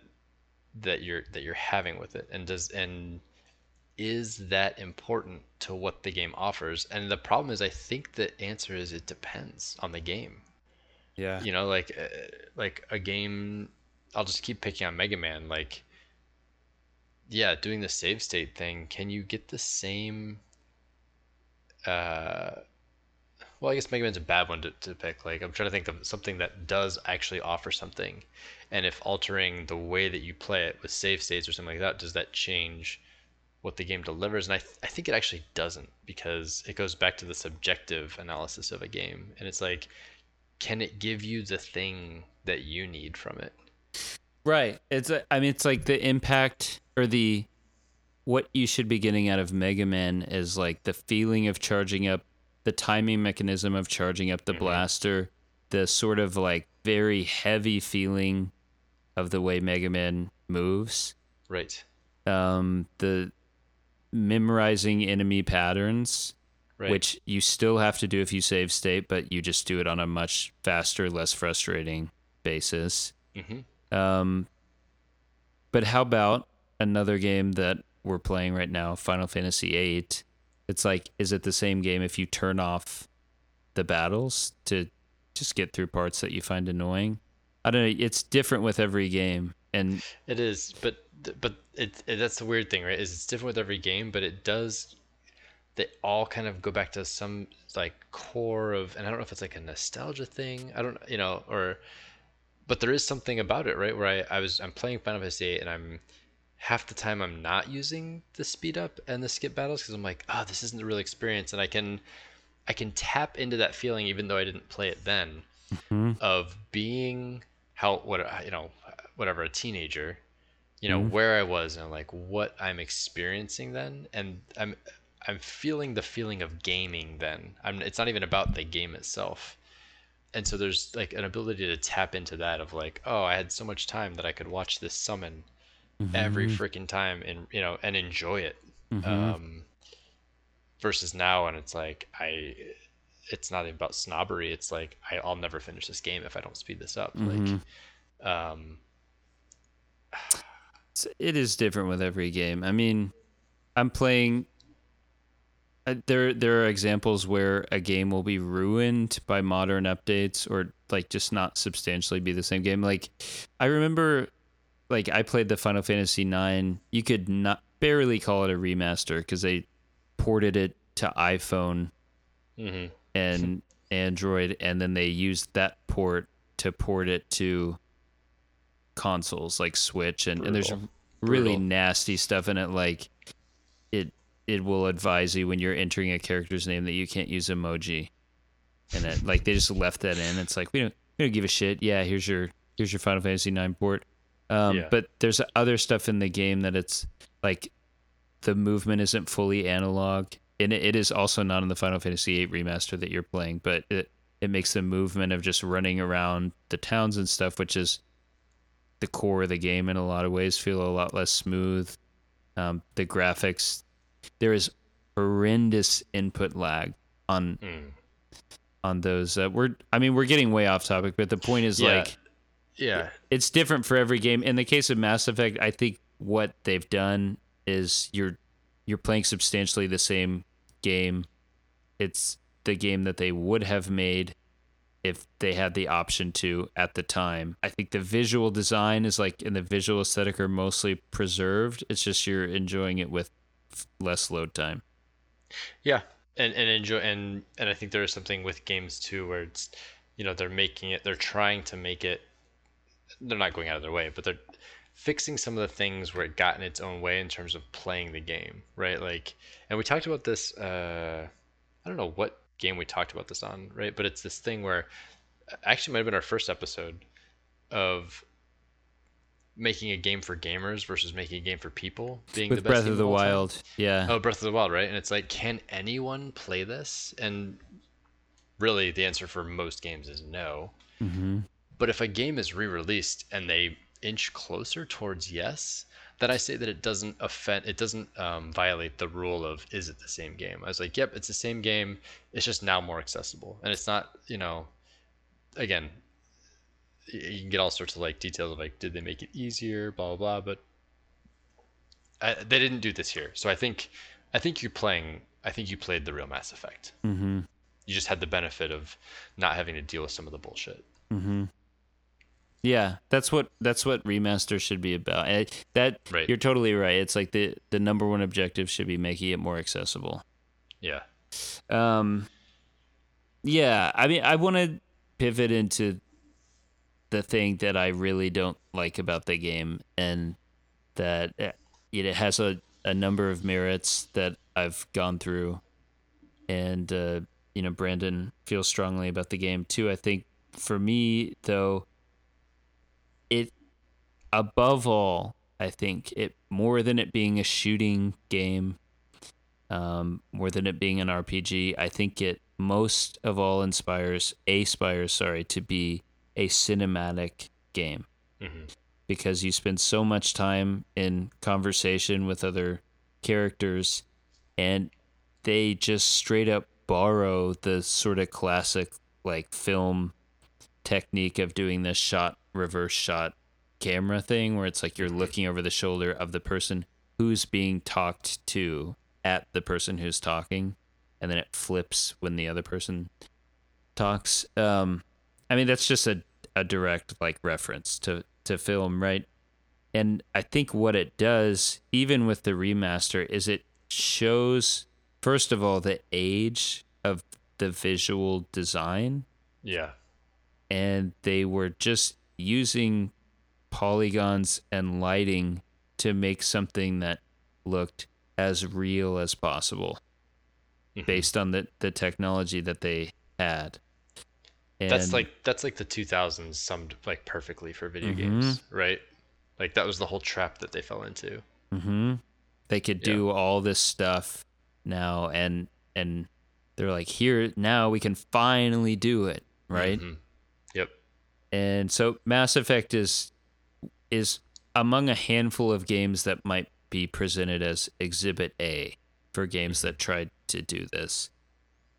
that you're that you're having with it, and does and is that important to what the game offers? And the problem is, I think the answer is it depends on the game. Yeah. You know like uh, like a game i'll just keep picking on mega man like yeah doing the save state thing can you get the same uh well i guess mega man's a bad one to, to pick. Like i'm trying to think of something that does actually offer something. And if altering the way that you play it with save states or something like that does that change what the game delivers and i, th- I think it actually doesn't because it goes back to the subjective analysis of a game and it's like can it give you the thing that you need from it Right. It's a, I mean it's like the impact or the what you should be getting out of Mega Man is like the feeling of charging up the timing mechanism of charging up the Mhm. blaster, the sort of like very heavy feeling of the way Mega Man moves. right Um the memorizing enemy patterns, Right. which you still have to do if you save state, but you just do it on a much faster, less frustrating basis. hmm Um, but how about another game that we're playing right now, Final Fantasy VIII? It's like, is it the same game if you turn off the battles to just get through parts that you find annoying? I don't know. It's different with every game, and It is, but but it, it that's the weird thing, right? Is it's different with every game, but it does. They all kind of go back to some like core of, and I don't know if it's like a nostalgia thing. I don't, you know, or, but there is something about it, right? Where I I was I'm playing Final Fantasy VIII and I'm half the time I'm not using the speed up and the skip battles because I'm like, oh, this isn't the real experience, and I can I can tap into that feeling even though I didn't play it then mm-hmm. of being how what you know whatever a teenager you know where I was and like what I'm experiencing then and I'm I'm feeling the feeling of gaming then. I'm it's not even about the game itself. And so there's like an ability to tap into that of like oh I had so much time that I could watch this summon every freaking time and you know and enjoy it. Um versus now and it's like I it's not about snobbery. It's like I, I'll never finish this game if I don't speed this up. Like um it's- it is different with every game. I mean, I'm playing. uh, There, there are examples where a game will be ruined by modern updates, or like just not substantially be the same game. Like, I remember, like I played the Final Fantasy IX. You could not barely call it a remaster because they ported it to iPhone mhm. and Android, and then they used that port to port it to consoles like Switch, and, and there's really Brutal. nasty stuff in it. Like it it will advise you when you're entering a character's name that you can't use emoji, and it like they just left that in. It's like we don't we don't give a shit. Yeah, here's your here's your Final Fantasy IX port. Um, Yeah. But there's other stuff in the game that it's like the movement isn't fully analog, and it, it is also not in the Final Fantasy VIII remaster that you're playing. But it it makes the movement of just running around the towns and stuff, which is the core of the game in a lot of ways, feel a lot less smooth. Um, the graphics, there is horrendous input lag on Mm. on those. Uh, we're I mean we're getting way off topic, but the point is Yeah. like yeah it's different for every game. In the case of Mass Effect, I think what they've done is you're you're playing substantially the same game. It's the game that they would have made if they had the option to at the time. I think the visual design is like and the visual aesthetic are mostly preserved. It's just you're enjoying it with less load time. Yeah, and and enjoy and and I think there is something with games too where it's you know they're making it they're trying to make it they're not going out of their way but they're fixing some of the things where it got in its own way in terms of playing the game right like and we talked about this uh I don't know what game we talked about this on right but it's this thing where actually might have been our first episode of making a game for gamers versus making a game for people being With the best Breath of the time. Wild. Yeah. Oh, Breath of the Wild, right? And it's like, can anyone play this? And really, the answer for most games is no. Mm-hmm. But if a game is re-released and they inch closer towards yes, then I say that it doesn't offend, it doesn't um, violate the rule of is it the same game? I was like, yep, it's the same game. It's just now more accessible, and it's not, you know, again, you can get all sorts of like details of like, did they make it easier, blah blah blah. But I, they didn't do this here, so I think, I think you're playing. I think you played the real Mass Effect. Mm-hmm. You just had the benefit of not having to deal with some of the bullshit. Mm-hmm. Yeah, that's what that's what remaster should be about. And that Right. you're totally right. It's like the the number one objective should be making it more accessible. Yeah. Um, yeah, I mean, I want to pivot into the thing that I really don't like about the game, and that uh, it has a, a number of merits that I've gone through, and uh, you know, Brandon feels strongly about the game too. I think for me, though, it above all, I think it more than it being a shooting game um, more than it being an RPG. I think it most of all inspires aspires sorry to be a cinematic game hmm because you spend so much time in conversation with other characters, and they just straight up borrow the sort of classic like film technique of doing this shot reverse shot camera thing where it's like you're looking over the shoulder of the person who's being talked to at the person who's talking and then it flips when the other person talks. Um i mean that's just a, a direct like reference to to film right? And i think what it does even with the remaster is it shows first of all the age of the visual design Yeah. and they were just using polygons and lighting to make something that looked as real as possible Mhm. based on the, the technology that they had. And that's like that's like the 2000s summed like perfectly for video Mhm. games, right? Like that was the whole trap that they fell into. Mm-hmm. They could Yeah. do all this stuff now, and and they're like, here now we can finally do it, right? Mhm. And so Mass Effect is is among a handful of games that might be presented as Exhibit A for games that tried to do this.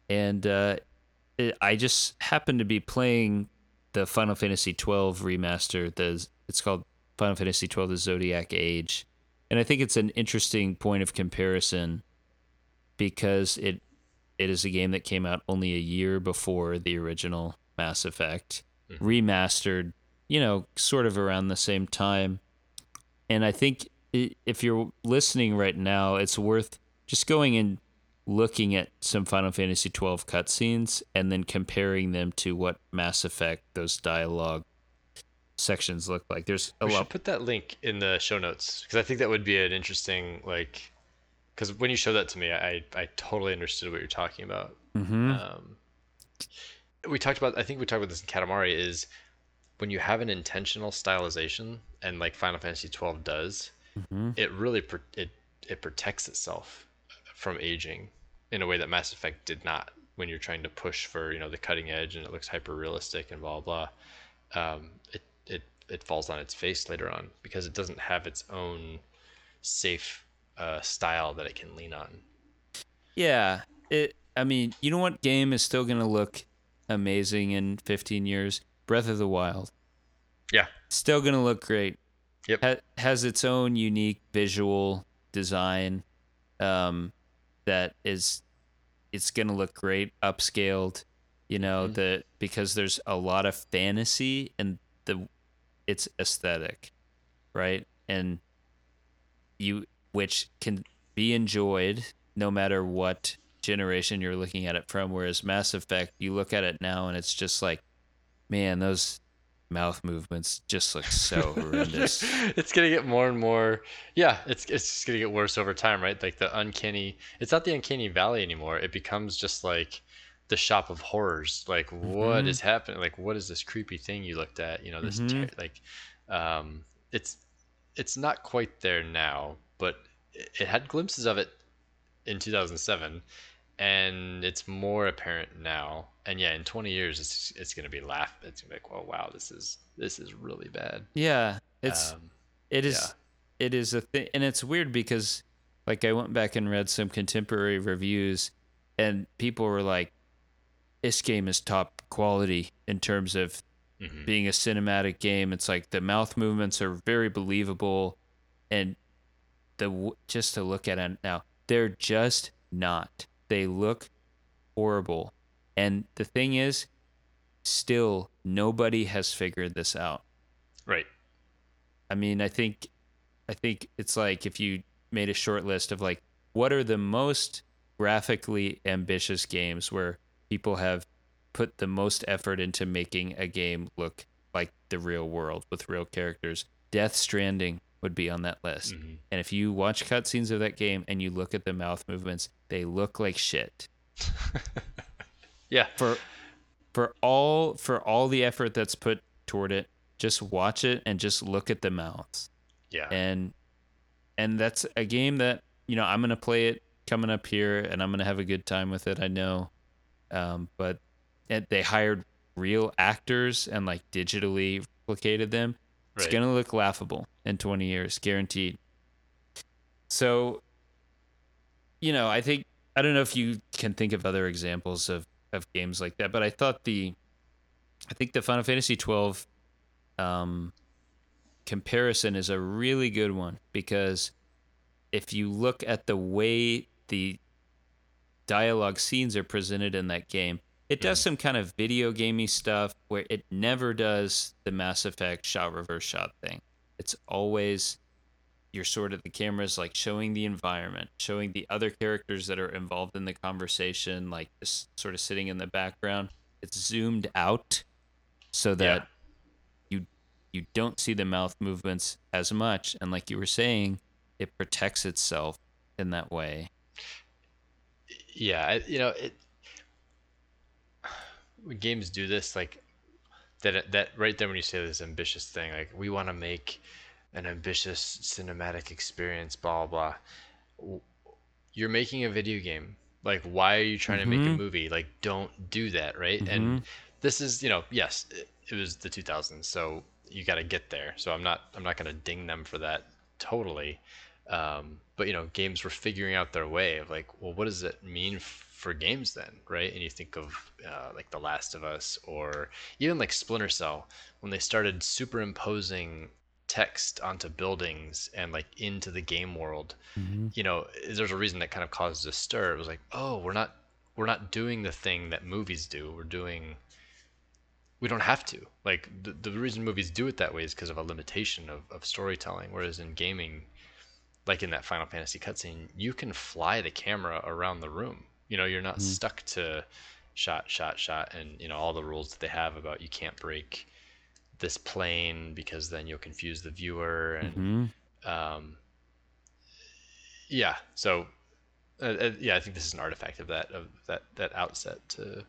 And uh, it, I just happened to be playing the Final Fantasy twelve remaster. The it's called Final Fantasy twelve: The Zodiac Age, and I think it's an interesting point of comparison because it it is a game that came out only a year before the original Mass Effect, Mhm. remastered, you know, sort of around the same time. And I think if you're listening right now, it's worth just going and looking at some Final Fantasy 12 cutscenes and then comparing them to what Mass Effect those dialogue sections look like. There's a We lot. should put that link in the show notes because I think that would be an interesting like because when you showed that to me, I I totally understood what you're talking about. hmm Um, we talked about I think we talked about this in Katamari is when you have an intentional stylization and like Final Fantasy 12 does, hmm it really pr- it it protects itself from aging in a way that Mass Effect did not when you're trying to push for you know the cutting edge and it looks hyper realistic and blah blah. Um, it it it falls on its face later on because it doesn't have its own safe uh, style that it can lean on. Yeah. It. I mean, you know what game is still gonna look amazing in 15 years? Breath of the Wild. Yeah. Still gonna look great. Yep. Ha- has its own unique visual design, um, that is, it's gonna look great, upscaled. You know Mhm. the because there's a lot of fantasy and the, it's aesthetic, right? And you which can be enjoyed no matter what generation you're looking at it from. Whereas Mass Effect, you look at it now and it's just like, man, those mouth movements just look so horrendous. it's gonna get more and more. Yeah, it's it's just gonna get worse over time, right? Like the uncanny. It's not the uncanny valley anymore. It becomes just like the shop of horrors. Like what Mhm. is happening? Like what is this creepy thing you looked at? You know this Mhm. ter- like, um, it's it's not quite there now, but it, it had glimpses of it in 2007 and it's more apparent now and yeah in 20 years it's it's gonna be laugh it's gonna be like oh wow this is this is really bad Yeah, it's um, it is yeah. it is a thing, and it's weird because like I went back and read some contemporary reviews, and people were like, "This game is top quality in terms of mhm. being a cinematic game. It's like the mouth movements are very believable, and the just to look at it now, they're just not. They look horrible, and the thing is, still nobody has figured this out. right I mean, I think, I think it's like if you made a short list of like what are the most graphically ambitious games where people have put the most effort into making a game look like the real world with real characters. Death Stranding would be on that list. Mhm. And if you watch cutscenes of that game and you look at the mouth movements, they look like shit. yeah For for all for all the effort that's put toward it, just watch it and just look at the mouths. yeah And and that's a game that, you know, I'm gonna play it coming up here and I'm gonna have a good time with it, I know. Um, but it, they hired real actors and like digitally replicated them. It's gonna look laughable in 20 years, guaranteed. So, you know, I think I don't know if you can think of other examples of of games like that, but I thought the I think the Final Fantasy 12 um, comparison is a really good one because if you look at the way the dialogue scenes are presented in that game, it does some kind of video gamey stuff where it never does the Mass Effect shot reverse shot thing. It's always you're sort of the camera's like showing the environment, showing the other characters that are involved in the conversation, like just sort of sitting in the background. It's zoomed out so that yeah. you you don't see the mouth movements as much, and like you were saying, it protects itself in that way. Yeah, you know, it when games do this, like that that right there when you say this ambitious thing, like we want to make an ambitious cinematic experience, blah blah. blah. You're making a video game. Like, why are you trying mm-hmm. to make a mm-hmm. movie? Like, don't do that, right? Mm-hmm. And this is, you know, yes, it, it was the 2000s, so you got to get there. So I'm not, I'm not going to ding them for that totally. Um, but you know, games were figuring out their way of like, well, what does it mean for games then, right? And you think of uh, like The Last of Us or even like Splinter Cell when they started superimposing text onto buildings and like into the game world. Mm-hmm. You know, there's a reason that kind of causes a stir. It was like, oh, we're not we're not doing the thing that movies do. We're doing we don't have to. Like the, the reason movies do it that way is because of a limitation of, of storytelling. Whereas in gaming, like in that Final Fantasy cutscene, you can fly the camera around the room. You know, you're not mm-hmm. stuck to shot, shot, shot, and you know all the rules that they have about you can't break this plane because then you'll confuse the viewer and mm-hmm. um, yeah. So uh, uh, yeah, I think this is an artifact of that of that that outset to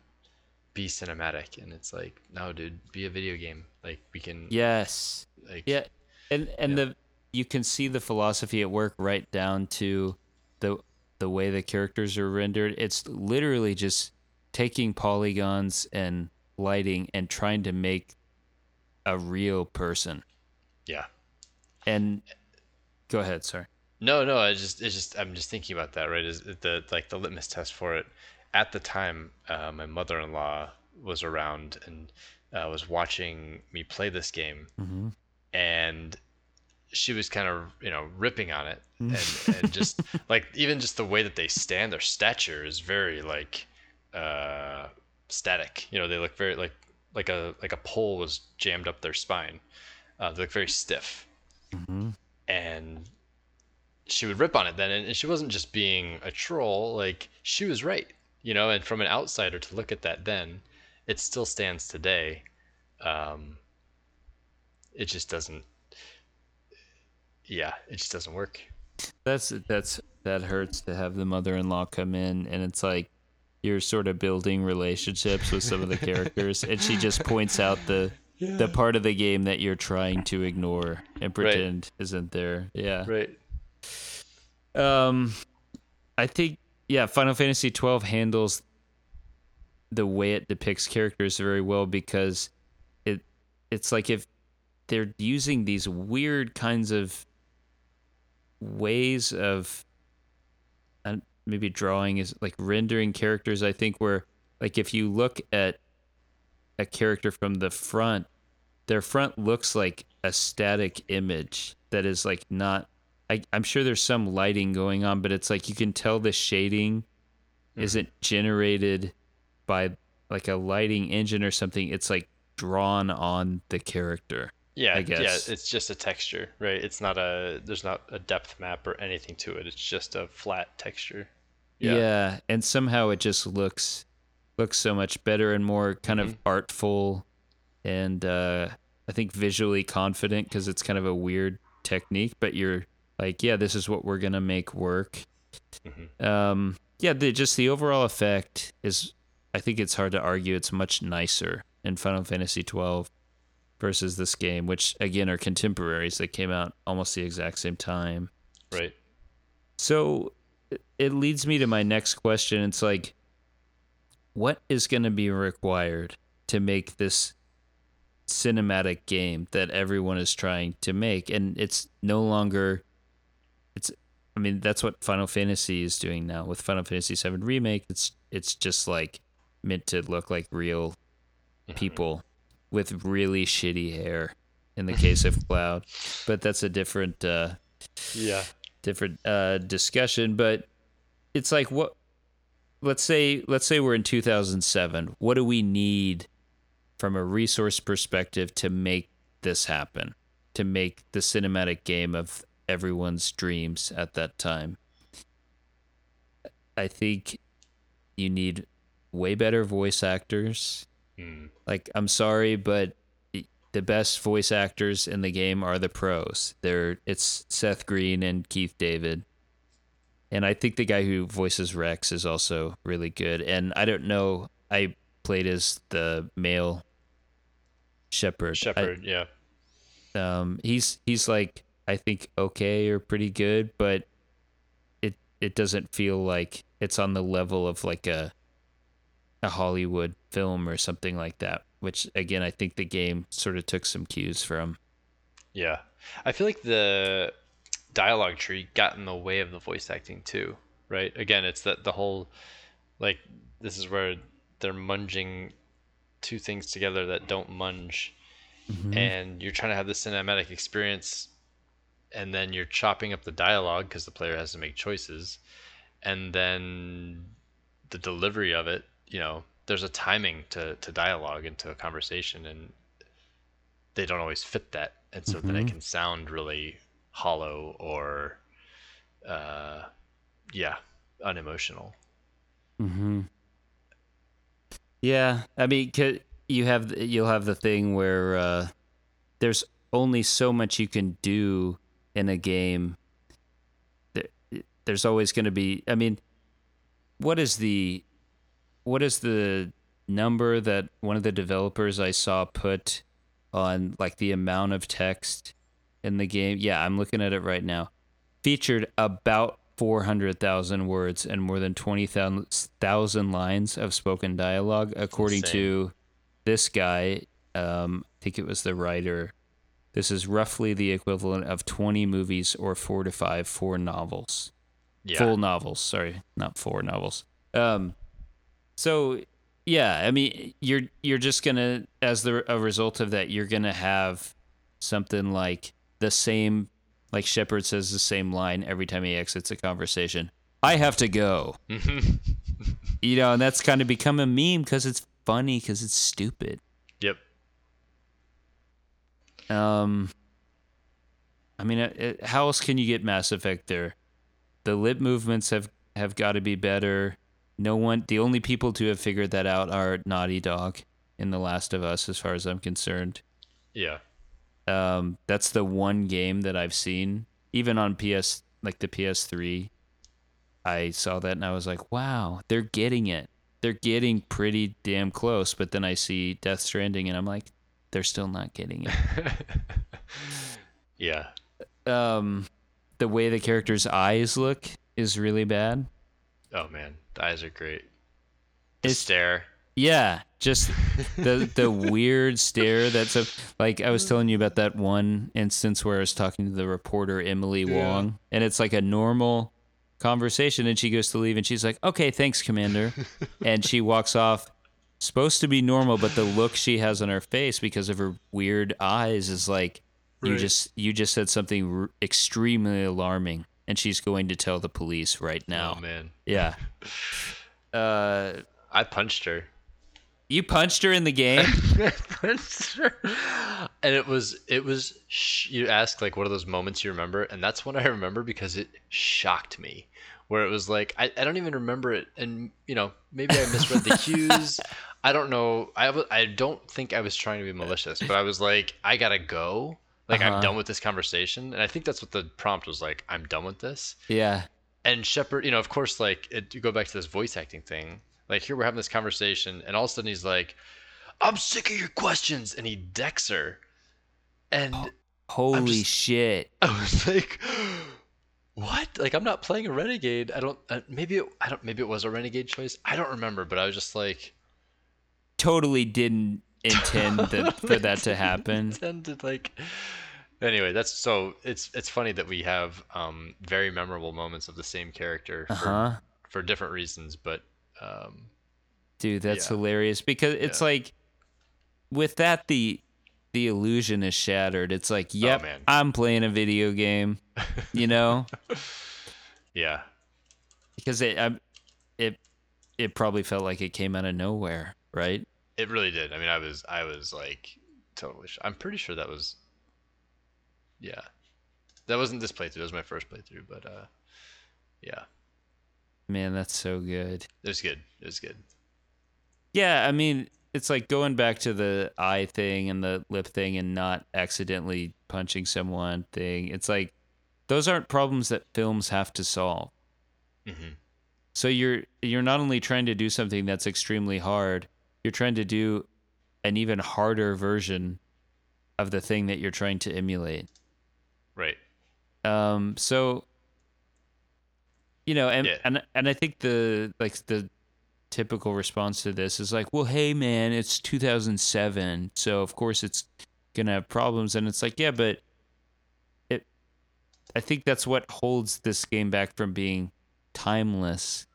be cinematic, and it's like no, dude, be a video game. Like we can yes, like yeah, and and yeah. the you can see the philosophy at work right down to the the way the characters are rendered. It's literally just taking polygons and lighting and trying to make a real person. Yeah. And go ahead, sorry. No, no, I just it's just I'm just thinking about that, right? Is the like the litmus test for it. At the time, uh, my mother-in-law was around and uh, was watching me play this game, mm-hmm. and she was kind of you know ripping on it mm. and, and just like even just the way that they stand their stature is very like uh static you know they look very like like a like a pole was jammed up their spine uh, they look very stiff mm-hmm. and she would rip on it then and she wasn't just being a troll like she was right you know and from an outsider to look at that then it still stands today um it just doesn't yeah, it just doesn't work. That's that's that hurts to have the mother-in-law come in and it's like you're sort of building relationships with some of the characters and she just points out the yeah. the part of the game that you're trying to ignore and pretend right. isn't there. Yeah. Right. Um I think yeah, Final Fantasy 12 handles the way it depicts characters very well because it it's like if they're using these weird kinds of ways of and maybe drawing is like rendering characters i think where like if you look at a character from the front their front looks like a static image that is like not I, i'm sure there's some lighting going on but it's like you can tell the shading mm-hmm. isn't generated by like a lighting engine or something it's like drawn on the character yeah, I guess. yeah, it's just a texture, right? It's not a there's not a depth map or anything to it. It's just a flat texture. Yeah, yeah and somehow it just looks looks so much better and more kind mm-hmm. of artful and uh I think visually confident because it's kind of a weird technique, but you're like, yeah, this is what we're gonna make work. Mm-hmm. Um, yeah, the, just the overall effect is, I think it's hard to argue. It's much nicer in Final Fantasy twelve versus this game, which again are contemporaries that came out almost the exact same time. Right. So it leads me to my next question. It's like, what is going to be required to make this cinematic game that everyone is trying to make? And it's no longer, it's I mean, that's what Final Fantasy is doing now with Final Fantasy VII Remake. It's it's just like meant to look like real Mm-hmm. With really shitty hair. In the case of Cloud, but that's a different uh, Yeah. different uh, discussion. But it's like what? Let's say let's say we're in 2007. What do we need from a resource perspective to make this happen? To make the cinematic game of everyone's dreams at that time. I think you need way better voice actors. Mm. Like, I'm sorry, but the best voice actors in the game are the pros. They're it's Seth Green and Keith David. And I think the guy who voices Wrex is also really good. And I don't know, I played as the male Shepard. I- yeah. um he's he's like I think okay or pretty good, but it it doesn't feel like it's on the level of like a a Hollywood film or something like that, which again I think the game sort of took some cues from. Yeah. I feel like the dialogue tree got in the way of the voice acting too, right? Again, it's that the whole like this is where they're munging two things together that don't munge mm-hmm. and you're trying to have the cinematic experience and then you're chopping up the dialogue because the player has to make choices and then the delivery of it, you know, there's a timing to, to dialogue and to a conversation and they don't always fit that and so then it can sound really hollow or uh yeah unemotional Mm-hmm. Yeah, I mean, you have you'll have the thing where uh, there's only so much you can do in a game. There, there's always going to be. I mean, what is the what is the number that one of the developers I saw put on like the amount of text in the game? Yeah, I'm looking at it right now. Featured about 400,000 words and more than 20,000 lines of spoken dialogue, according insane. to this guy. Um, I think it was the writer. This is roughly the equivalent of 20 movies or four to five four novels yeah full novels sorry not four novels um so yeah i mean you're you're just gonna as the a result of that you're gonna have something like the same like shepard says the same line every time he exits a conversation i have to go you know and that's kind of become a meme because it's funny because it's stupid yep Um, I mean, uh, uh, how else can you get Mass Effect there? The lip movements have have got to be better. No one, the only people to have figured that out are Naughty Dog in The Last of Us, as far as I'm concerned. yeah Um, that's the one game that I've seen, even on PS, like the PS3. I saw that and I was like, wow, they're getting it. They're getting pretty damn close. But then I see Death Stranding and I'm like, they're still not getting it. yeah um the way the character's eyes look is really bad. oh man the eyes are great. The It's- stare. Yeah, just the the weird stare that's a like I was telling you about that one instance where I was talking to the reporter Emily Yeah. Wong and it's like a normal conversation and she goes to leave and she's like, "Okay, thanks, commander." and she walks off. Supposed to be normal, but the look she has on her face because of her weird eyes is like you just you just said something r- extremely alarming and she's going to tell the police right now. oh man. Yeah. Uh, i punched her. You punched her in the game. and it was it was sh- you ask like what are those moments you remember and that's one i remember because it shocked me. Where it was like i, I don't even remember it and you know maybe i misread the cues. I don't know. I, w- I don't think i was trying to be malicious but i was like i gotta go like Uh-huh. i'm done with this conversation and i think that's what the prompt was like i'm done with this yeah. and Shepard, you know, of course, like it, you go back to this voice acting thing. Like here, we're having this conversation, and all of a sudden he's like, "I'm sick of your questions," and he decks her, and Holy just- shit. I was like, "What? Like I'm not playing a renegade. I don't. Uh, maybe it, I don't. Maybe it was a renegade choice. I don't remember, but I was just like, Totally didn't intend that, for that to happen. intended like, Anyway, that's so it's it's funny that we have um, very memorable moments of the same character for Uh-huh. for different reasons, but um, Dude, that's Yeah. hilarious because it's Yeah. like with that the the illusion is shattered. It's like, yep, Oh. I'm playing a video game, you know? yeah, because it I, it it probably felt like it came out of nowhere, right? It really did. I mean, I was I was like totally. Sh- I'm pretty sure that was. Yeah, that wasn't this playthrough. That was my first playthrough, but uh, yeah, Man, that's so good. it was good. It was good. Yeah, I mean, it's like going back to the eye thing and the lip thing and not accidentally punching someone thing. It's like those aren't problems that films have to solve. hmm So you're you're not only trying to do something that's extremely hard, you're trying to do an even harder version of the thing that you're trying to emulate. Right. Um, so you know, and Yeah. and and I think the like the typical response to this is like, well, hey man, it's 2007, so of course it's gonna have problems, and it's like, yeah, but it, I think that's what holds this game back from being timeless,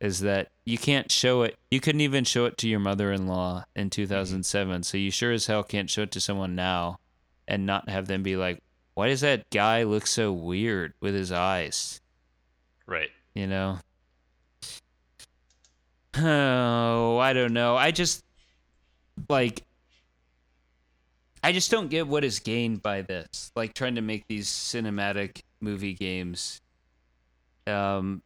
is that you can't show it. You couldn't even show it to your mother-in-law in 2007, so you sure as hell can't show it to someone now, and not have them be like, why does that guy look so weird with his eyes? Right. You know? Oh, I don't know. I just like I just don't get what is gained by this. Like trying to make these cinematic movie games. Um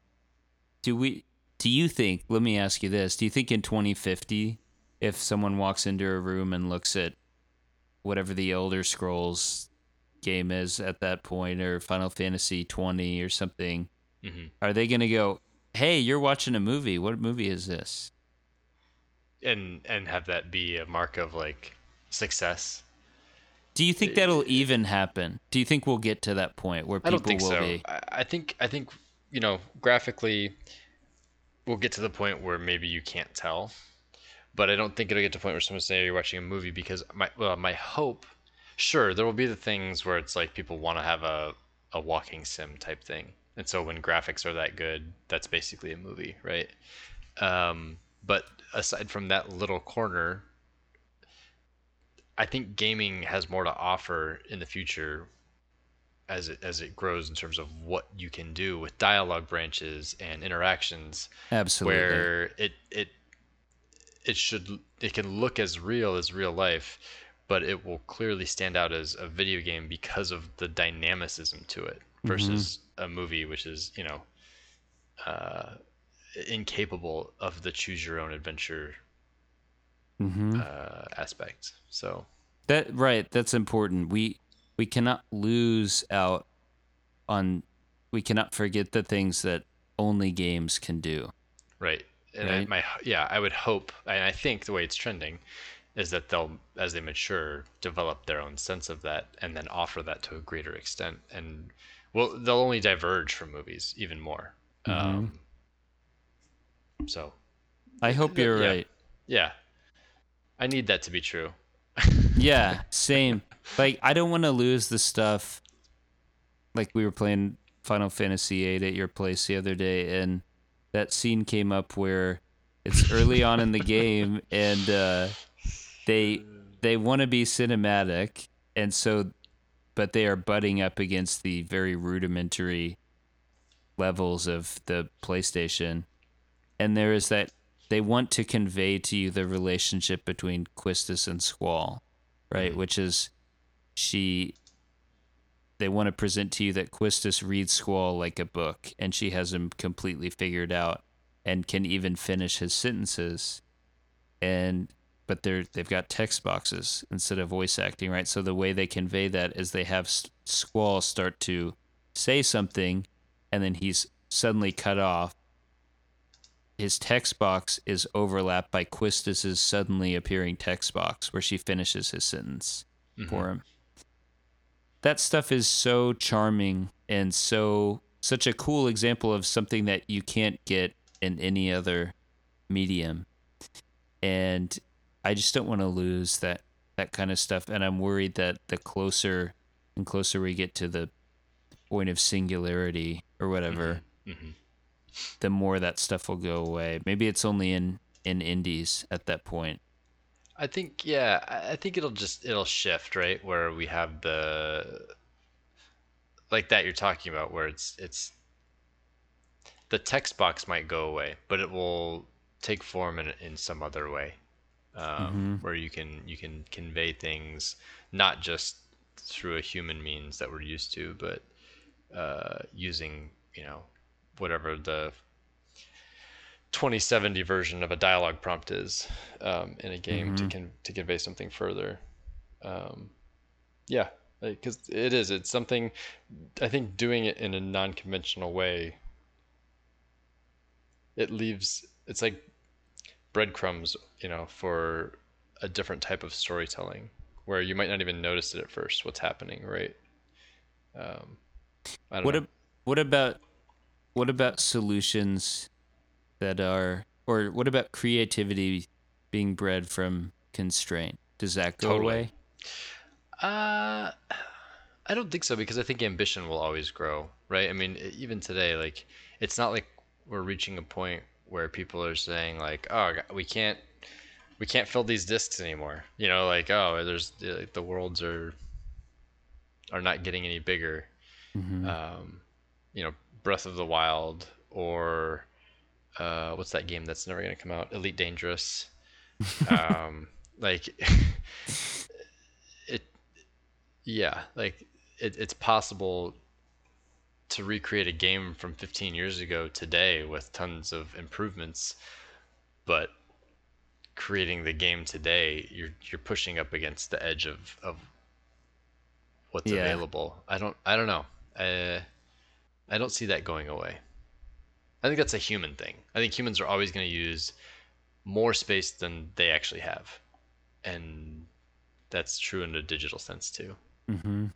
do we do you think, let me ask you this, do you think in 2050 if someone walks into a room and looks at whatever the Elder Scrolls game is at that point or Final Fantasy 20 or something hmm are they going to go, "Hey, you're watching a movie. What movie is this?" And and have that be a mark of like success. Do you think that'll even happen? Do you think we'll get to that point where I people don't think will so. be? I, I think I think you know graphically, we'll get to the point where maybe you can't tell, but I don't think it'll get to the point where someone say you're watching a movie because my well my hope, sure there will be the things where it's like people want to have a a walking sim type thing, and so when graphics are that good, that's basically a movie, right? Um, but aside from that little corner, I think gaming has more to offer in the future as it as it grows in terms of what you can do with dialogue branches and interactions Absolutely. where it it it should it can look as real as real life but it will clearly stand out as a video game because of the dynamicism to it versus a movie which is you know uh, incapable of the choose your own adventure hmm uh, aspect so That right. That's important. We we cannot lose out on. We cannot forget the things that only games can do. Right. And Right. I, my yeah, I would hope, and I think the way it's trending, is that they'll, as they mature, develop their own sense of that, and then offer that to a greater extent. And well, they'll only diverge from movies even more. Um, so I hope you're yeah. right. yeah, I need that to be true. Yeah, same. like I don't want to lose the stuff. Like we were playing Final Fantasy VIII at your place the other day, and that scene came up where it's early on in the game, and uh, they they want to be cinematic, and so, but they are butting up against the very rudimentary levels of the PlayStation, and there is that they want to convey to you the relationship between Quistis and Squall, right? Mm-hmm. Which is she. They want to present to you that Quistis reads Squall like a book, and she has him completely figured out, and can even finish his sentences, and but they're they've got text boxes instead of voice acting, right? So the way they convey that is they have Squall start to say something, and then he's suddenly cut off, his text box is overlapped by Quistis's suddenly appearing text box where she finishes his sentence for him. That stuff is so charming and so such a cool example of something that you can't get in any other medium. And I just don't want to lose that that kind of stuff and I'm worried that the closer and closer we get to the point of singularity or whatever, Mm-hmm. The more that stuff will go away. Maybe it's only in in indies at that point. I think yeah, I think it'll just it'll shift, right? Where we have the like that you're talking about where it's it's the text box might go away, but it will take form in in some other way. Um, where you can you can convey things not just through a human means that we're used to, but uh, using, you know, whatever the 2070 version of a dialogue prompt is um, in a game to con- to convey something further. Um, yeah, because it is. It's something. I think doing it in a non-conventional way. It leaves. It's like breadcrumbs, you know, for a different type of storytelling, where you might not even notice it at first. What's happening, right? Um, I don't What know. ab- what about what about solutions that are or what about creativity being bred from constraint? Does that go Totally. away? Uh, I don't think so because I think ambition will always grow, right? I mean, even today, like, it's not like we're reaching a point where people are saying like, "Oh, we can't, we can't fill these discs anymore." You know, like, "Oh, there's the, the worlds are are not getting any bigger." Um, you know, Breath of the Wild or uh, what's that game that's never gonna come out? Elite Dangerous. um, like it yeah like it, it's possible to recreate a game from 15 years ago today with tons of improvements but creating the game today you're you're pushing up against the edge of of what's Yeah. available i don't i don't know uh, i don't see that going away. I think that's a human thing. I think humans are always going to use more space than they actually have. And that's true in a digital sense too. Mm-hmm.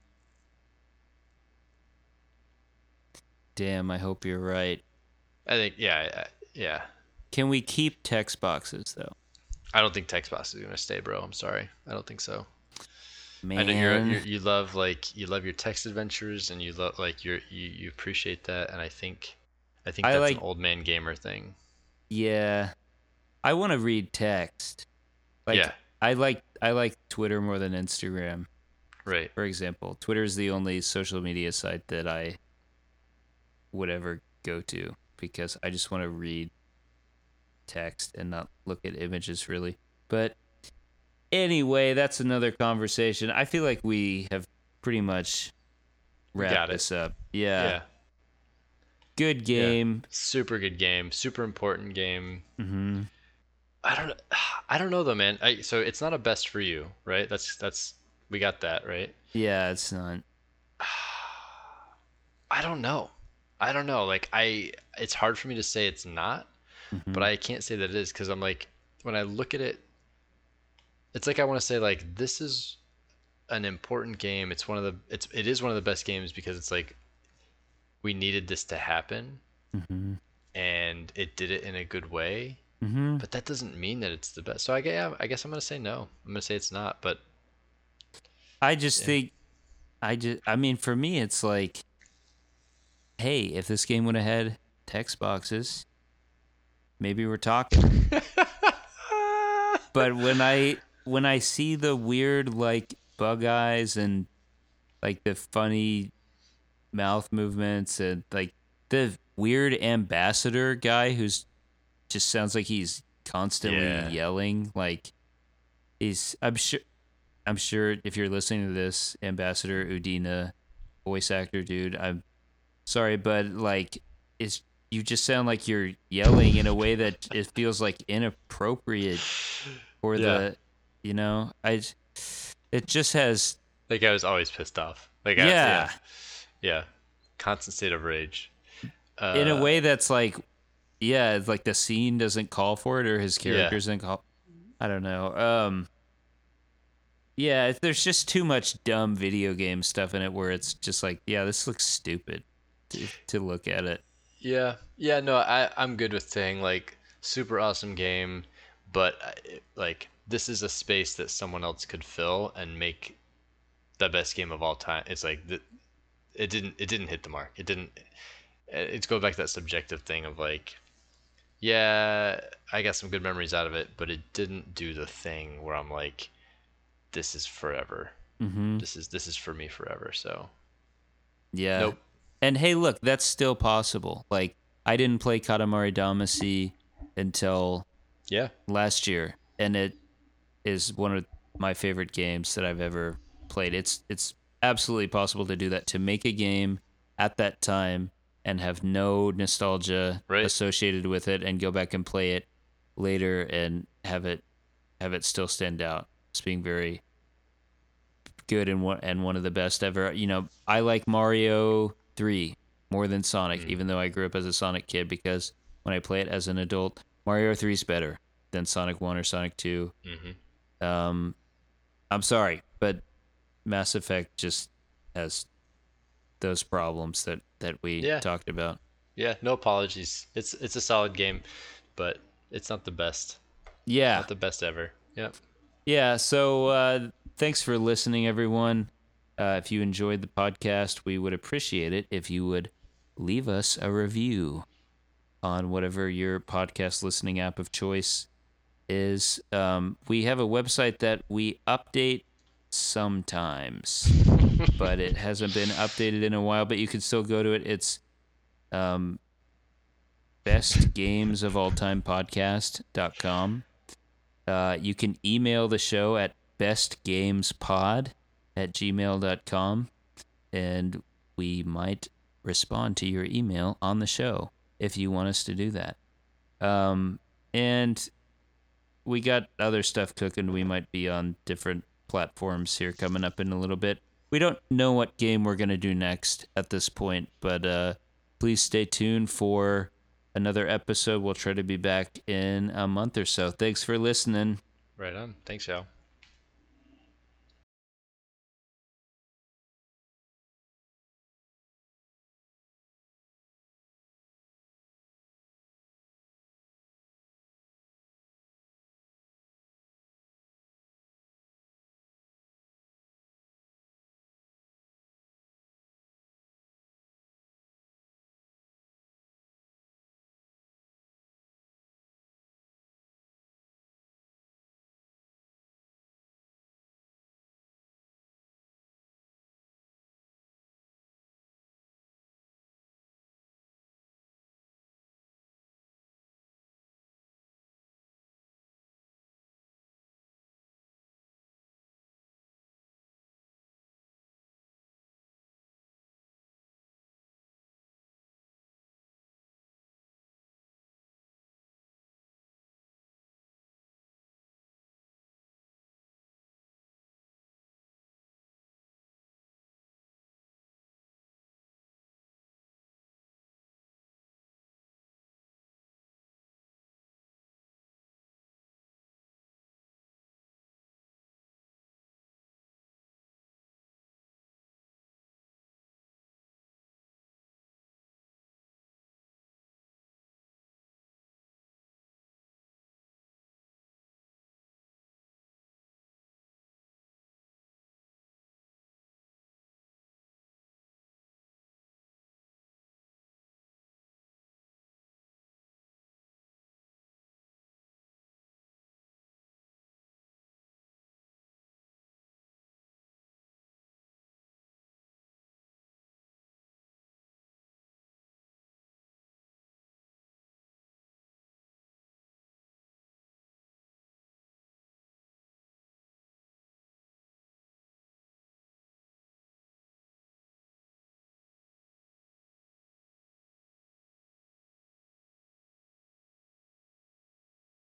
Damn, I hope you're right. i think yeah yeah. Can we keep text boxes though? i don't think text box is going to stay bro. I'm sorry. I don't think so Man, I know you're, you're you love like you love your text adventures and you love like you're you, you appreciate that and I think I think I that's like- an old man gamer thing. yeah. I want to read text. Like Yeah. I like I like Twitter more than Instagram. Right. For example, Twitter is the only social media site that I would ever go to because I just want to read text and not look at images really. But anyway, that's another conversation. I feel like we have pretty much wrapped this up. Yeah. Yeah. Good game. Super good game. Super important game. hmm I don't I don't know though, man. I, so it's not a best for you, right? That's that's we got that, right? Yeah, it's not. I don't know. I don't know. Like I it's hard for me to say it's not, Mm-hmm. but I can't say that it is cuz I'm like when I look at it it's like I want to say like this is an important game. It's one of the it's it is one of the best games because it's like we needed this to happen hmm and it did it in a good way. hmm But that doesn't mean that it's the best. So I guess I guess I'm gonna say no. I'm gonna say it's not. But I just Yeah. think, I just, I mean, for me, it's like, hey, if this game would have had text boxes, maybe we're talking. but when I when I see the weird like bug eyes and like the funny mouth movements and like the weird ambassador guy who's just sounds like he's constantly Yeah. yelling like he's I'm sure I'm sure if you're listening to this ambassador Udina voice actor dude I'm sorry but like it's you just sound like you're yelling in a way that it feels like inappropriate for Yeah. the you know I it just has like I was always pissed off. Like I, Yeah. yeah, yeah, constant state of rage. Uh, in a way that's like yeah it's like the scene doesn't call for it or his Yeah. characters doesn't call i don't know um yeah there's just too much dumb video game stuff in it where it's just like yeah this looks stupid to, to look at it Yeah, yeah. No, I I'm good with saying like super awesome game, but I- like this is a space that someone else could fill and make the best game of all time. It's like the, it didn't it didn't hit the mark. It didn't. It's go back to that subjective thing of like, yeah, I got some good memories out of it, but it didn't do the thing where I'm like, this is forever. Mm-hmm. This is this is for me forever. So Yeah. Nope. And hey, look, that's still possible. Like I didn't play Katamari Damacy until yeah, last year, and it is one of my favorite games that I've ever played. It's it's absolutely possible to do that to make a game at that time and have no nostalgia Right. associated with it and go back and play it later and have it have it still stand out as being very good and one and one of the best ever. You know, I like Mario 3 more than Sonic Mm. even though I grew up as a Sonic kid because when I play it as an adult, Mario 3 is better than Sonic 1 or Sonic 2. hmm Um, I'm sorry, but Mass Effect just has those problems that that we Yeah. talked about. yeah. No apologies. It's it's a solid game, but it's not the best. Yeah, Not the best ever. Yep. yeah. So uh, thanks for listening, everyone. Uh, if you enjoyed the podcast, we would appreciate it if you would leave us a review on whatever your podcast listening app of choice is. Um, we have a website that we update sometimes. but it hasn't been updated in a while. But you can still go to it. It's um, best games of all time podcast.com. Uh, you can email the show at bestgamespod at gmail.com and we might respond to your email on the show if you want us to do that. Um, and we got other stuff cooking. We might be on different platforms here coming up in a little bit. We don't know what game we're to do next at this point, but uh, please stay tuned for another episode. We'll try to be back in a month or so. Thanks for listening. Right on. Thanks, y'all.